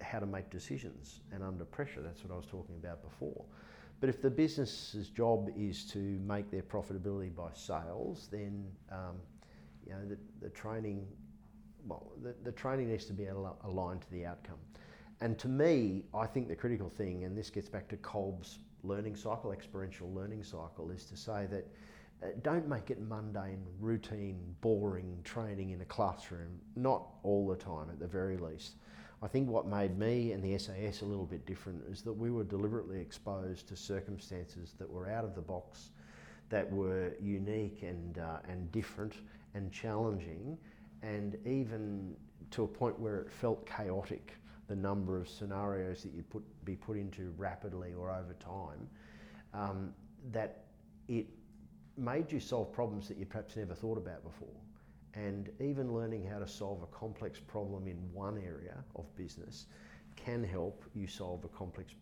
how to make decisions and under pressure. That's what I was talking about before. But if the business's job is to make their profitability by sales, then um, you know the, the training well, the, the training needs to be al- aligned to the outcome. And to me, I think the critical thing, and this gets back to Kolb's learning cycle, experiential learning cycle, is to say that uh, don't make it mundane, routine, boring training in a classroom, not all the time at the very least. I think what made me and the SAS a little bit different is that we were deliberately exposed to circumstances that were out of the box, that were unique and, uh, and different and challenging, and even to a point where it felt chaotic the number of scenarios that you'd put, be put into rapidly or over time, um, that it made you solve problems that you perhaps never thought about before. And even learning how to solve a complex problem in one area of business can help you solve a complex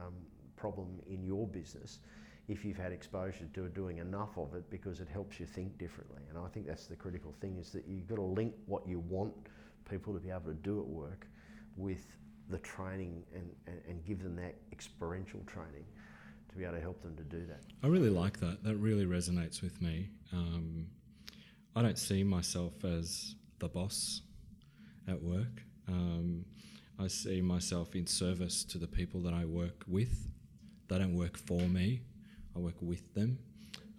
um, problem in your business if you've had exposure to doing enough of it because it helps you think differently. And I think that's the critical thing is that you've got to link what you want people to be able to do at work with the training and, and, and give them that experiential training to be able to help them to do that. I really like that. That really resonates with me. Um, I don't see myself as the boss at work. Um, I see myself in service to the people that I work with. They don't work for me, I work with them.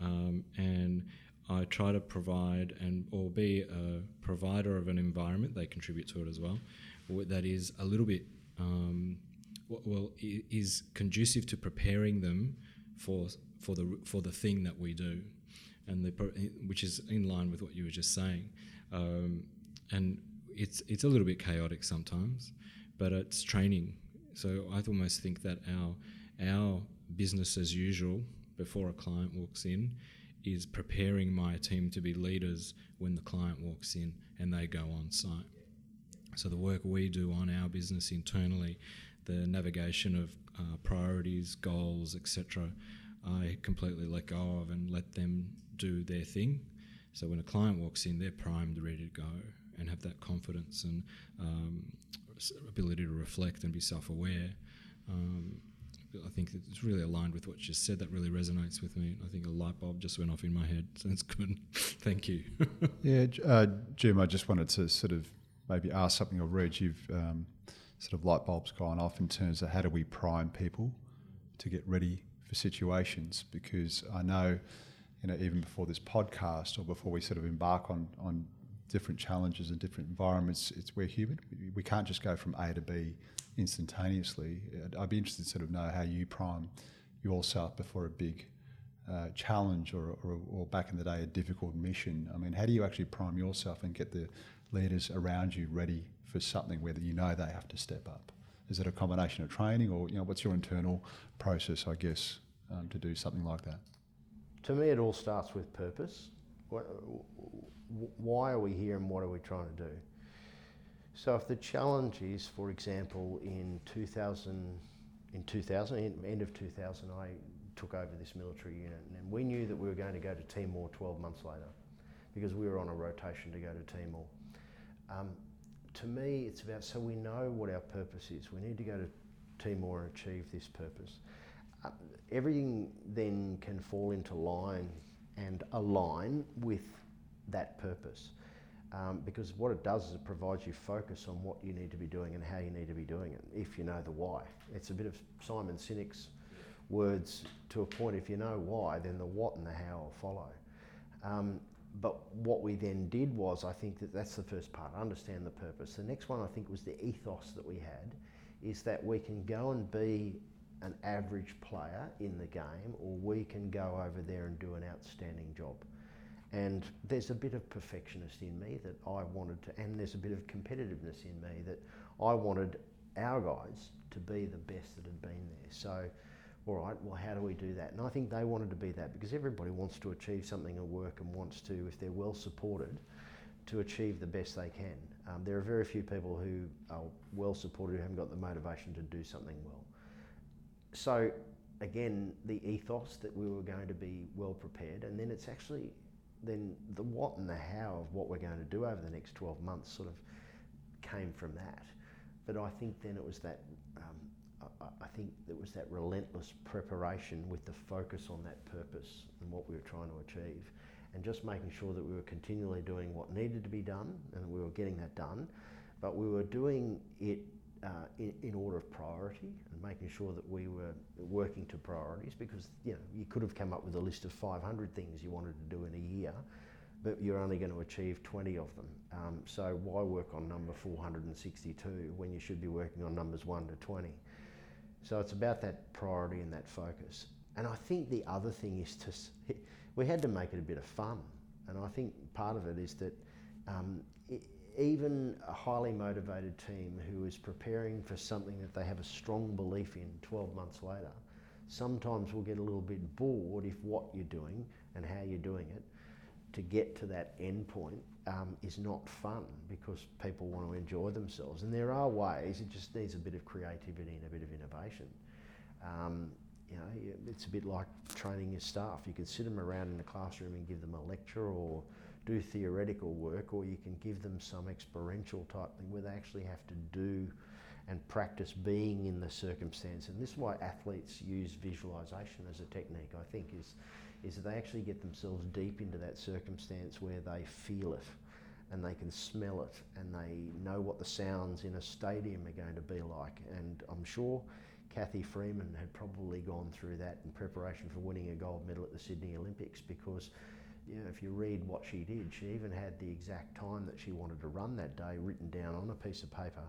Um, and I try to provide and or be a provider of an environment. They contribute to it as well. That is a little bit um, well is conducive to preparing them for for the for the thing that we do, and the which is in line with what you were just saying, um, and it's it's a little bit chaotic sometimes, but it's training. So I almost think that our our business as usual before a client walks in is preparing my team to be leaders when the client walks in and they go on site. So the work we do on our business internally, the navigation of uh, priorities, goals, etc., I completely let go of and let them do their thing. So when a client walks in, they're primed, ready to go, and have that confidence and um, ability to reflect and be self-aware. Um, I think it's really aligned with what you said. That really resonates with me. I think a light bulb just went off in my head. So that's good. Thank you. yeah, uh, Jim, I just wanted to sort of maybe ask something of Reg. You've um, sort of light bulbs gone off in terms of how do we prime people to get ready for situations? Because I know, you know, even before this podcast or before we sort of embark on on different challenges and different environments, it's we're human. We can't just go from A to B instantaneously. I'd be interested to sort of know how you prime yourself before a big uh, challenge or, or, or, back in the day a difficult mission. I mean, how do you actually prime yourself and get the leaders around you ready for something where you know they have to step up? Is it a combination of training or you know what's your internal process, I guess, um, to do something like that? To me, it all starts with purpose. Why are we here and what are we trying to do? So if the challenge is, for example, in 2000, in 2000, end of 2000, I took over this military unit, and we knew that we were going to go to Timor 12 months later, because we were on a rotation to go to Timor. Um, to me, it's about so we know what our purpose is. We need to go to Timor and achieve this purpose. Uh, everything then can fall into line and align with that purpose. Um, because what it does is it provides you focus on what you need to be doing and how you need to be doing it if you know the why. It's a bit of Simon Sinek's words to a point. If you know why, then the what and the how will follow. Um, but what we then did was, I think that that's the first part, understand the purpose. The next one, I think, was the ethos that we had, is that we can go and be an average player in the game, or we can go over there and do an outstanding job. And there's a bit of perfectionist in me that I wanted to, and there's a bit of competitiveness in me that I wanted our guys to be the best that had been there. So, all right, well, how do we do that? And I think they wanted to be that because everybody wants to achieve something at work and wants to, if they're well supported, to achieve the best they can. Um, there are very few people who are well supported who haven't got the motivation to do something well. So, again, the ethos that we were going to be well prepared, and then it's actually then the what and the how of what we're going to do over the next 12 months sort of came from that. But I think then it was that, um, I, I, think it was that relentless preparation with the focus on that purpose and what we were trying to achieve. and just making sure that we were continually doing what needed to be done and we were getting that done, but we were doing it uh, in, in, order of priority and making sure that we were working to priorities because you know you could have come up with a list of 500 things you wanted to do in a year but you're only going to achieve 20 of them. Um, so why work on number 462 when you should be working on numbers 1 to 20 so it's about that priority and that focus. And I think the other thing is to we had to make it a bit of fun. And I think part of it is that um, it, even a highly motivated team who is preparing for something that they have a strong belief in 12 months later, sometimes will get a little bit bored if what you're doing and how you're doing it to get to that end point um, is not fun because people want to enjoy themselves. And there are ways, it just needs a bit of creativity and a bit of innovation. Um, you know, it's a bit like training your staff. You can sit them around in the classroom and give them a lecture or do theoretical work, or you can give them some experiential type thing where they actually have to do and practice being in the circumstance. And this is why athletes use visualization as a technique, I think, is, is that they actually get themselves deep into that circumstance where they feel it and they can smell it and they know what the sounds in a stadium are going to be like. And I'm sure Cathy Freeman had probably gone through that in preparation for winning a gold medal at the Sydney Olympics because you know, if you read what she did, she even had the exact time that she wanted to run that day written down on a piece of paper,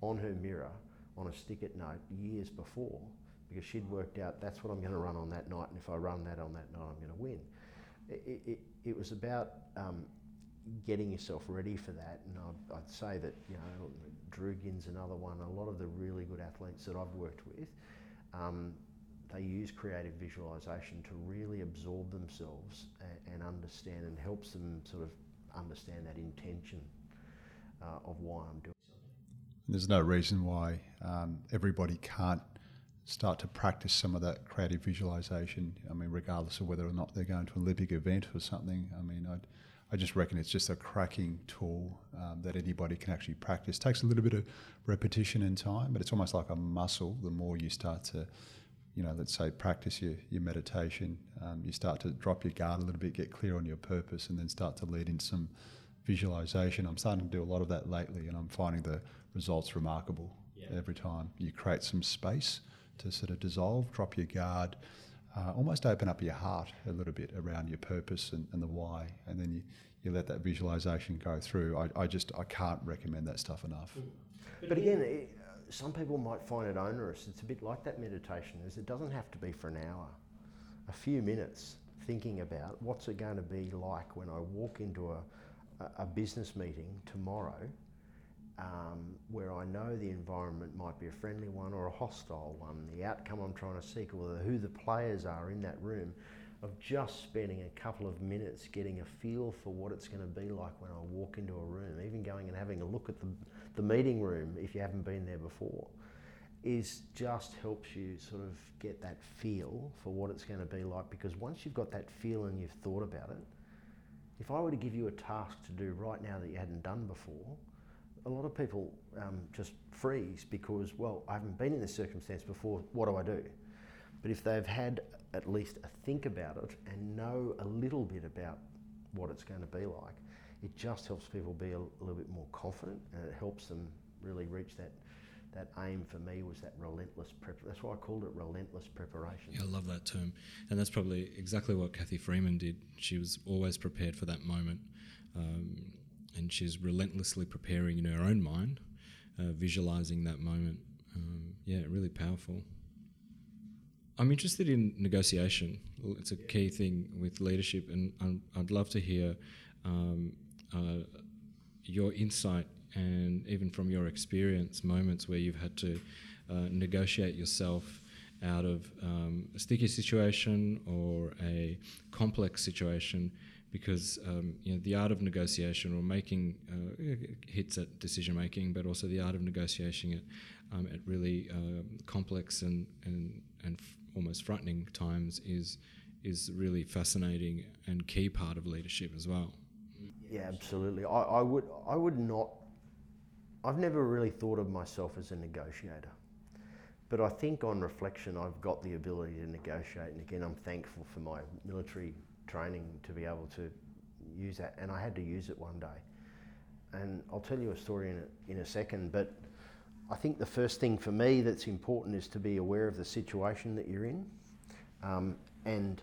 on her mirror, on a stick-it note years before, because she'd worked out that's what I'm going to run on that night, and if I run that on that night, I'm going to win. It, it, it was about um, getting yourself ready for that, and I'd, I'd, say that you know Drew Ginn's another one. A lot of the really good athletes that I've worked with. Um, they use creative visualization to really absorb themselves and, and understand and helps them sort of understand that intention uh, of why I'm doing something. There's no reason why um, everybody can't start to practice some of that creative visualization. I mean, regardless of whether or not they're going to an Olympic event or something. I mean, I'd, I just reckon it's just a cracking tool um, that anybody can actually practice. It takes a little bit of repetition and time, but it's almost like a muscle. The more you start to you know, let's say practice your, your meditation, um, you start to drop your guard a little bit, get clear on your purpose, and then start to lead in some visualization. I'm starting to do a lot of that lately, and I'm finding the results remarkable yeah. every time. You create some space to sort of dissolve, drop your guard, uh, almost open up your heart a little bit around your purpose and, and the why, and then you, you let that visualization go through. I, I just I can't recommend that stuff enough. But again, it, some people might find it onerous. It's a bit like that meditation, is it doesn't have to be for an hour. A few minutes thinking about what's it going to be like when I walk into a, a business meeting tomorrow um, where I know the environment might be a friendly one or a hostile one, the outcome I'm trying to seek, or who the players are in that room, of just spending a couple of minutes getting a feel for what it's going to be like when I walk into a room, even going and having a look at the, the meeting room if you haven't been there before, is just helps you sort of get that feel for what it's going to be like. Because once you've got that feel and you've thought about it, if I were to give you a task to do right now that you hadn't done before, a lot of people um, just freeze because, well, I haven't been in this circumstance before, what do I do? But if they've had at least think about it and know a little bit about what it's going to be like, it just helps people be a, a little bit more confident and it helps them really reach that that aim for me was that relentless prep. That's why I called it relentless preparation. Yeah, I love that term, and that's probably exactly what Cathy Freeman did. She was always prepared for that moment, um, and she's relentlessly preparing in her own mind, uh, visualizing that moment. Um, yeah, really powerful. I'm interested in negotiation. It's a key thing with leadership, and I'd love to hear um, uh, your insight and even from your experience, moments where you've had to uh, negotiate yourself out of um, a sticky situation or a complex situation because um, you know the art of negotiation or making uh, hits at decision making, but also the art of negotiating at, um, at really uh, complex and and and almost frightening times is is really fascinating and key part of leadership as well. Yeah, absolutely. I, I would I would not. I've never really thought of myself as a negotiator, but I think on reflection, I've got the ability to negotiate. And again, I'm thankful for my military training to be able to use that, and I had to use it one day. And I'll tell you a story in a, in a second, but I think the first thing for me that's important is to be aware of the situation that you're in um, and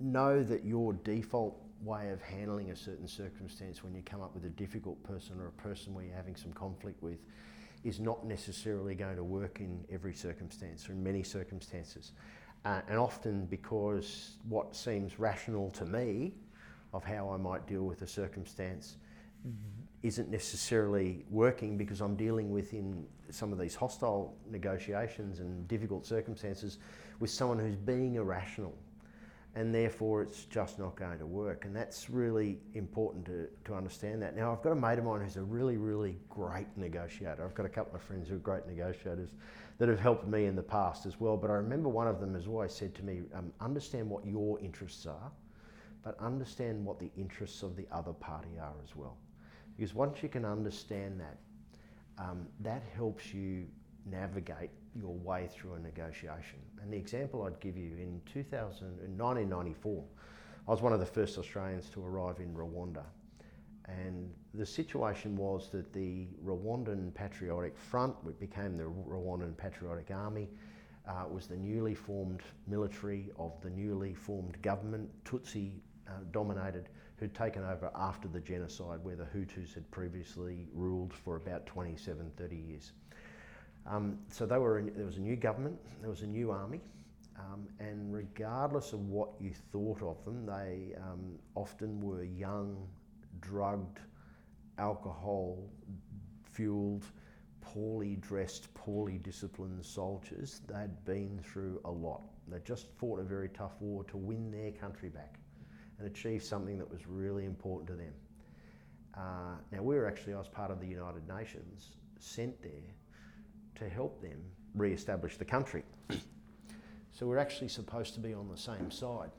know that your default way of handling a certain circumstance when you come up with a difficult person or a person where you're having some conflict with is not necessarily going to work in every circumstance or in many circumstances. Uh, and often because what seems rational to me of how I might deal with a circumstance isn't necessarily working because I'm dealing with in some of these hostile negotiations and difficult circumstances with someone who's being irrational and therefore it's just not going to work. And that's really important to, to understand that. Now, I've got a mate of mine who's a really, really great negotiator. I've got a couple of friends who are great negotiators that have helped me in the past as well. But I remember one of them has always said to me, um, understand what your interests are, but understand what the interests of the other party are as well. Because once you can understand that, um, that helps you navigate your way through a negotiation. And the example I'd give you in 2000, in 1994, I was one of the first Australians to arrive in Rwanda. And the situation was that the Rwandan Patriotic Front, which became the Rwandan Patriotic Army, uh, was the newly formed military of the newly formed government, Tutsi uh, dominated, who'd taken over after the genocide where the Hutus had previously ruled for about 27, 30 years. Um, so they were in, there was a new government, there was a new army, um, and regardless of what you thought of them, they um, often were young, drugged, alcohol fueled, poorly dressed, poorly disciplined soldiers. They'd been through a lot. They just fought a very tough war to win their country back and achieve something that was really important to them. Uh, now, we were actually, I was part of the United Nations, sent there to help them re establish the country. so we're actually supposed to be on the same side.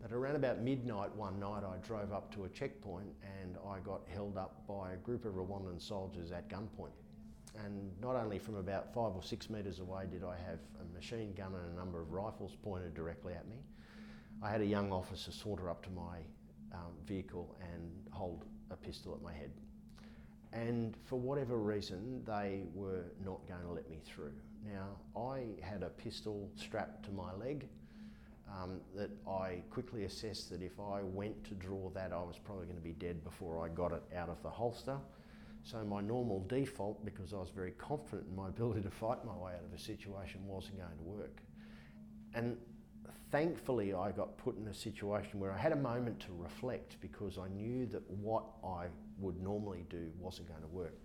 But around about midnight one night, I drove up to a checkpoint and I got held up by a group of Rwandan soldiers at gunpoint. And not only from about five or six metres away did I have a machine gun and a number of rifles pointed directly at me, I had a young officer saunter up to my um, vehicle and hold a pistol at my head and for whatever reason, they were not going to let me through. Now, I had a pistol strapped to my leg um, that I quickly assessed that if I went to draw that, I was probably going to be dead before I got it out of the holster. So, my normal default, because I was very confident in my ability to fight my way out of a situation, wasn't going to work. And thankfully, I got put in a situation where I had a moment to reflect because I knew that what I would normally do wasn't going to work.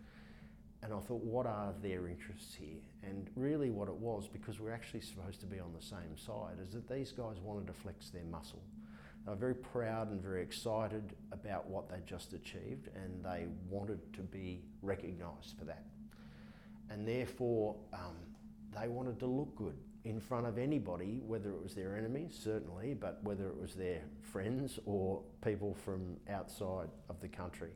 And I thought, what are their interests here? And really, what it was, because we're actually supposed to be on the same side, is that these guys wanted to flex their muscle. They were very proud and very excited about what they'd just achieved, and they wanted to be recognised for that. And therefore, um, they wanted to look good in front of anybody, whether it was their enemies, certainly, but whether it was their friends or people from outside of the country.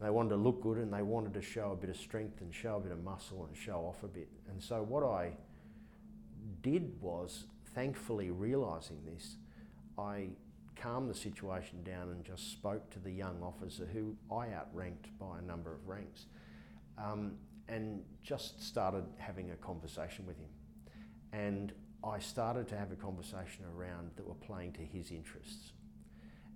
They wanted to look good and they wanted to show a bit of strength and show a bit of muscle and show off a bit. And so, what I did was, thankfully realising this, I calmed the situation down and just spoke to the young officer who I outranked by a number of ranks um, and just started having a conversation with him. And I started to have a conversation around that were playing to his interests.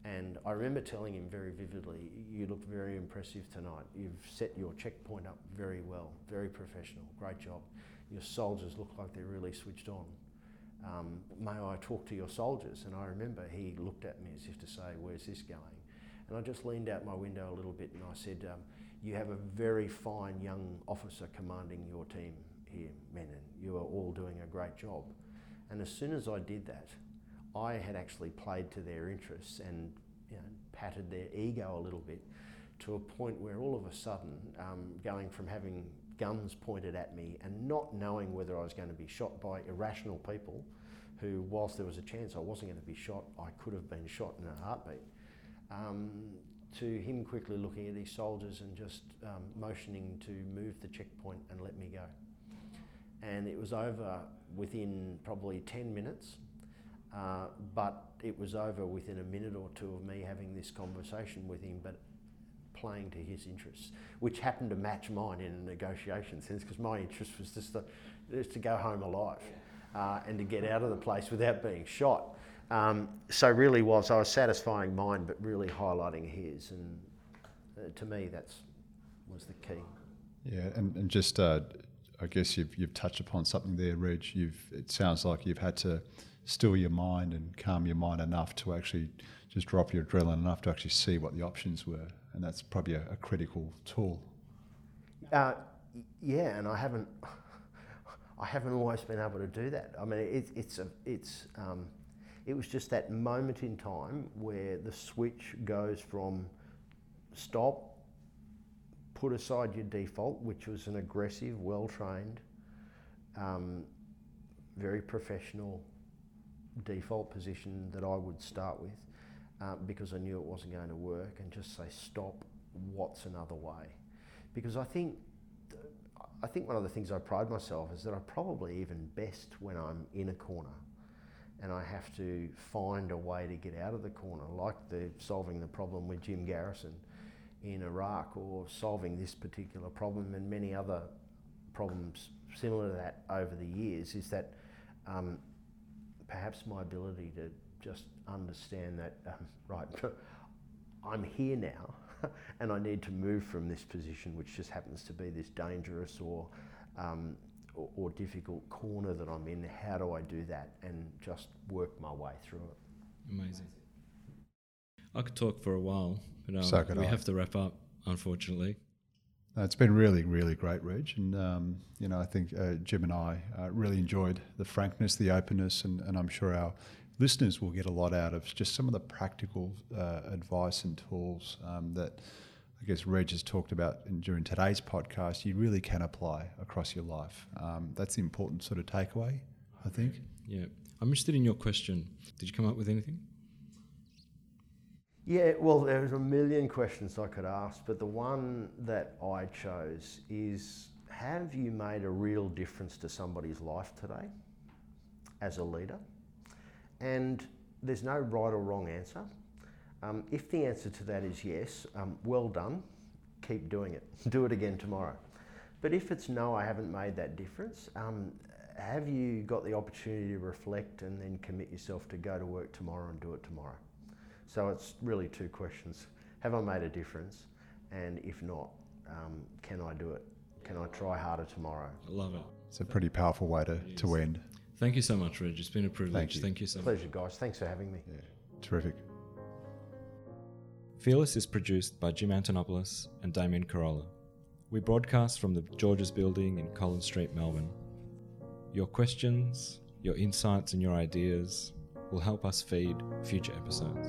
And I remember telling him very vividly, You look very impressive tonight. You've set your checkpoint up very well, very professional, great job. Your soldiers look like they're really switched on. Um, may I talk to your soldiers? And I remember he looked at me as if to say, Where's this going? And I just leaned out my window a little bit and I said, um, You have a very fine young officer commanding your team here, Menon. You are all doing a great job. And as soon as I did that, I had actually played to their interests and you know, patted their ego a little bit to a point where all of a sudden, um, going from having guns pointed at me and not knowing whether I was going to be shot by irrational people, who, whilst there was a chance I wasn't going to be shot, I could have been shot in a heartbeat, um, to him quickly looking at his soldiers and just um, motioning to move the checkpoint and let me go. And it was over within probably 10 minutes Uh, but it was over within a minute or two of me having this conversation with him, but playing to his interests, which happened to match mine in a negotiation sense, because my interest was just to, just to go home alive uh, and to get out of the place without being shot. Um, so really was I was satisfying mine, but really highlighting his, and uh, to me that's was the key. Yeah, and, and just uh, I guess you've you've touched upon something there, Reg. You've it sounds like you've had to still your mind and calm your mind enough to actually just drop your adrenaline enough to actually see what the options were, and that's probably a, a critical tool. Uh, yeah, and I haven't I haven't always been able to do that. I mean, it, it's a it's um, it was just that moment in time where the switch goes from stop, put aside your default, which was an aggressive, well trained, um, very professional default position that I would start with uh, because I knew it wasn't going to work, and just say, stop, what's another way? Because I think. I think one of the things I pride myself is that I'm probably even best when I'm in a corner and I have to find a way to get out of the corner, like the solving the problem with Jim Garrison in Iraq, or solving this particular problem and many other problems similar to that over the years. Is that um, perhaps my ability to just understand that um, right, I'm here now, and I need to move from this position, which just happens to be this dangerous or um, or, or, difficult corner that I'm in, how do I do that and just work my way through it? Amazing. I could talk for a while, but um, so we I. have to wrap up, unfortunately. Uh, it's been really, really great, Reg, and um, you know I think uh, Jim and I uh, really enjoyed the frankness, the openness, and, and, I'm sure our listeners will get a lot out of just some of the practical uh, advice and tools um, that I guess Reg has talked about in, during today's podcast, you really can apply across your life. Um, that's the important sort of takeaway, I think. Yeah. I'm interested in your question. Did you come up with anything? Yeah, well, there's a million questions I could ask, but the one that I chose is Have you made a real difference to somebody's life today as a leader? And there's no right or wrong answer. Um, if the answer to that is yes, um, well done, keep doing it. Do it again tomorrow. But if it's no, I haven't made that difference, um, have you got the opportunity to reflect and then commit yourself to go to work tomorrow and do it tomorrow? So it's really two questions. Have I made a difference? And if not, um, can I do it? Can I try harder tomorrow? I love it. It's a pretty powerful way to, to end. Thank you so much, Reg. It's been a privilege. Thank you, Thank you so much. Pleasure, guys. Thanks for having me. Yeah, terrific. Fearless is produced by Jim Antonopoulos and Damien Carolla. We broadcast from the Georges Building in Collins Street, Melbourne. Your questions, your insights, and your ideas will help us feed future episodes.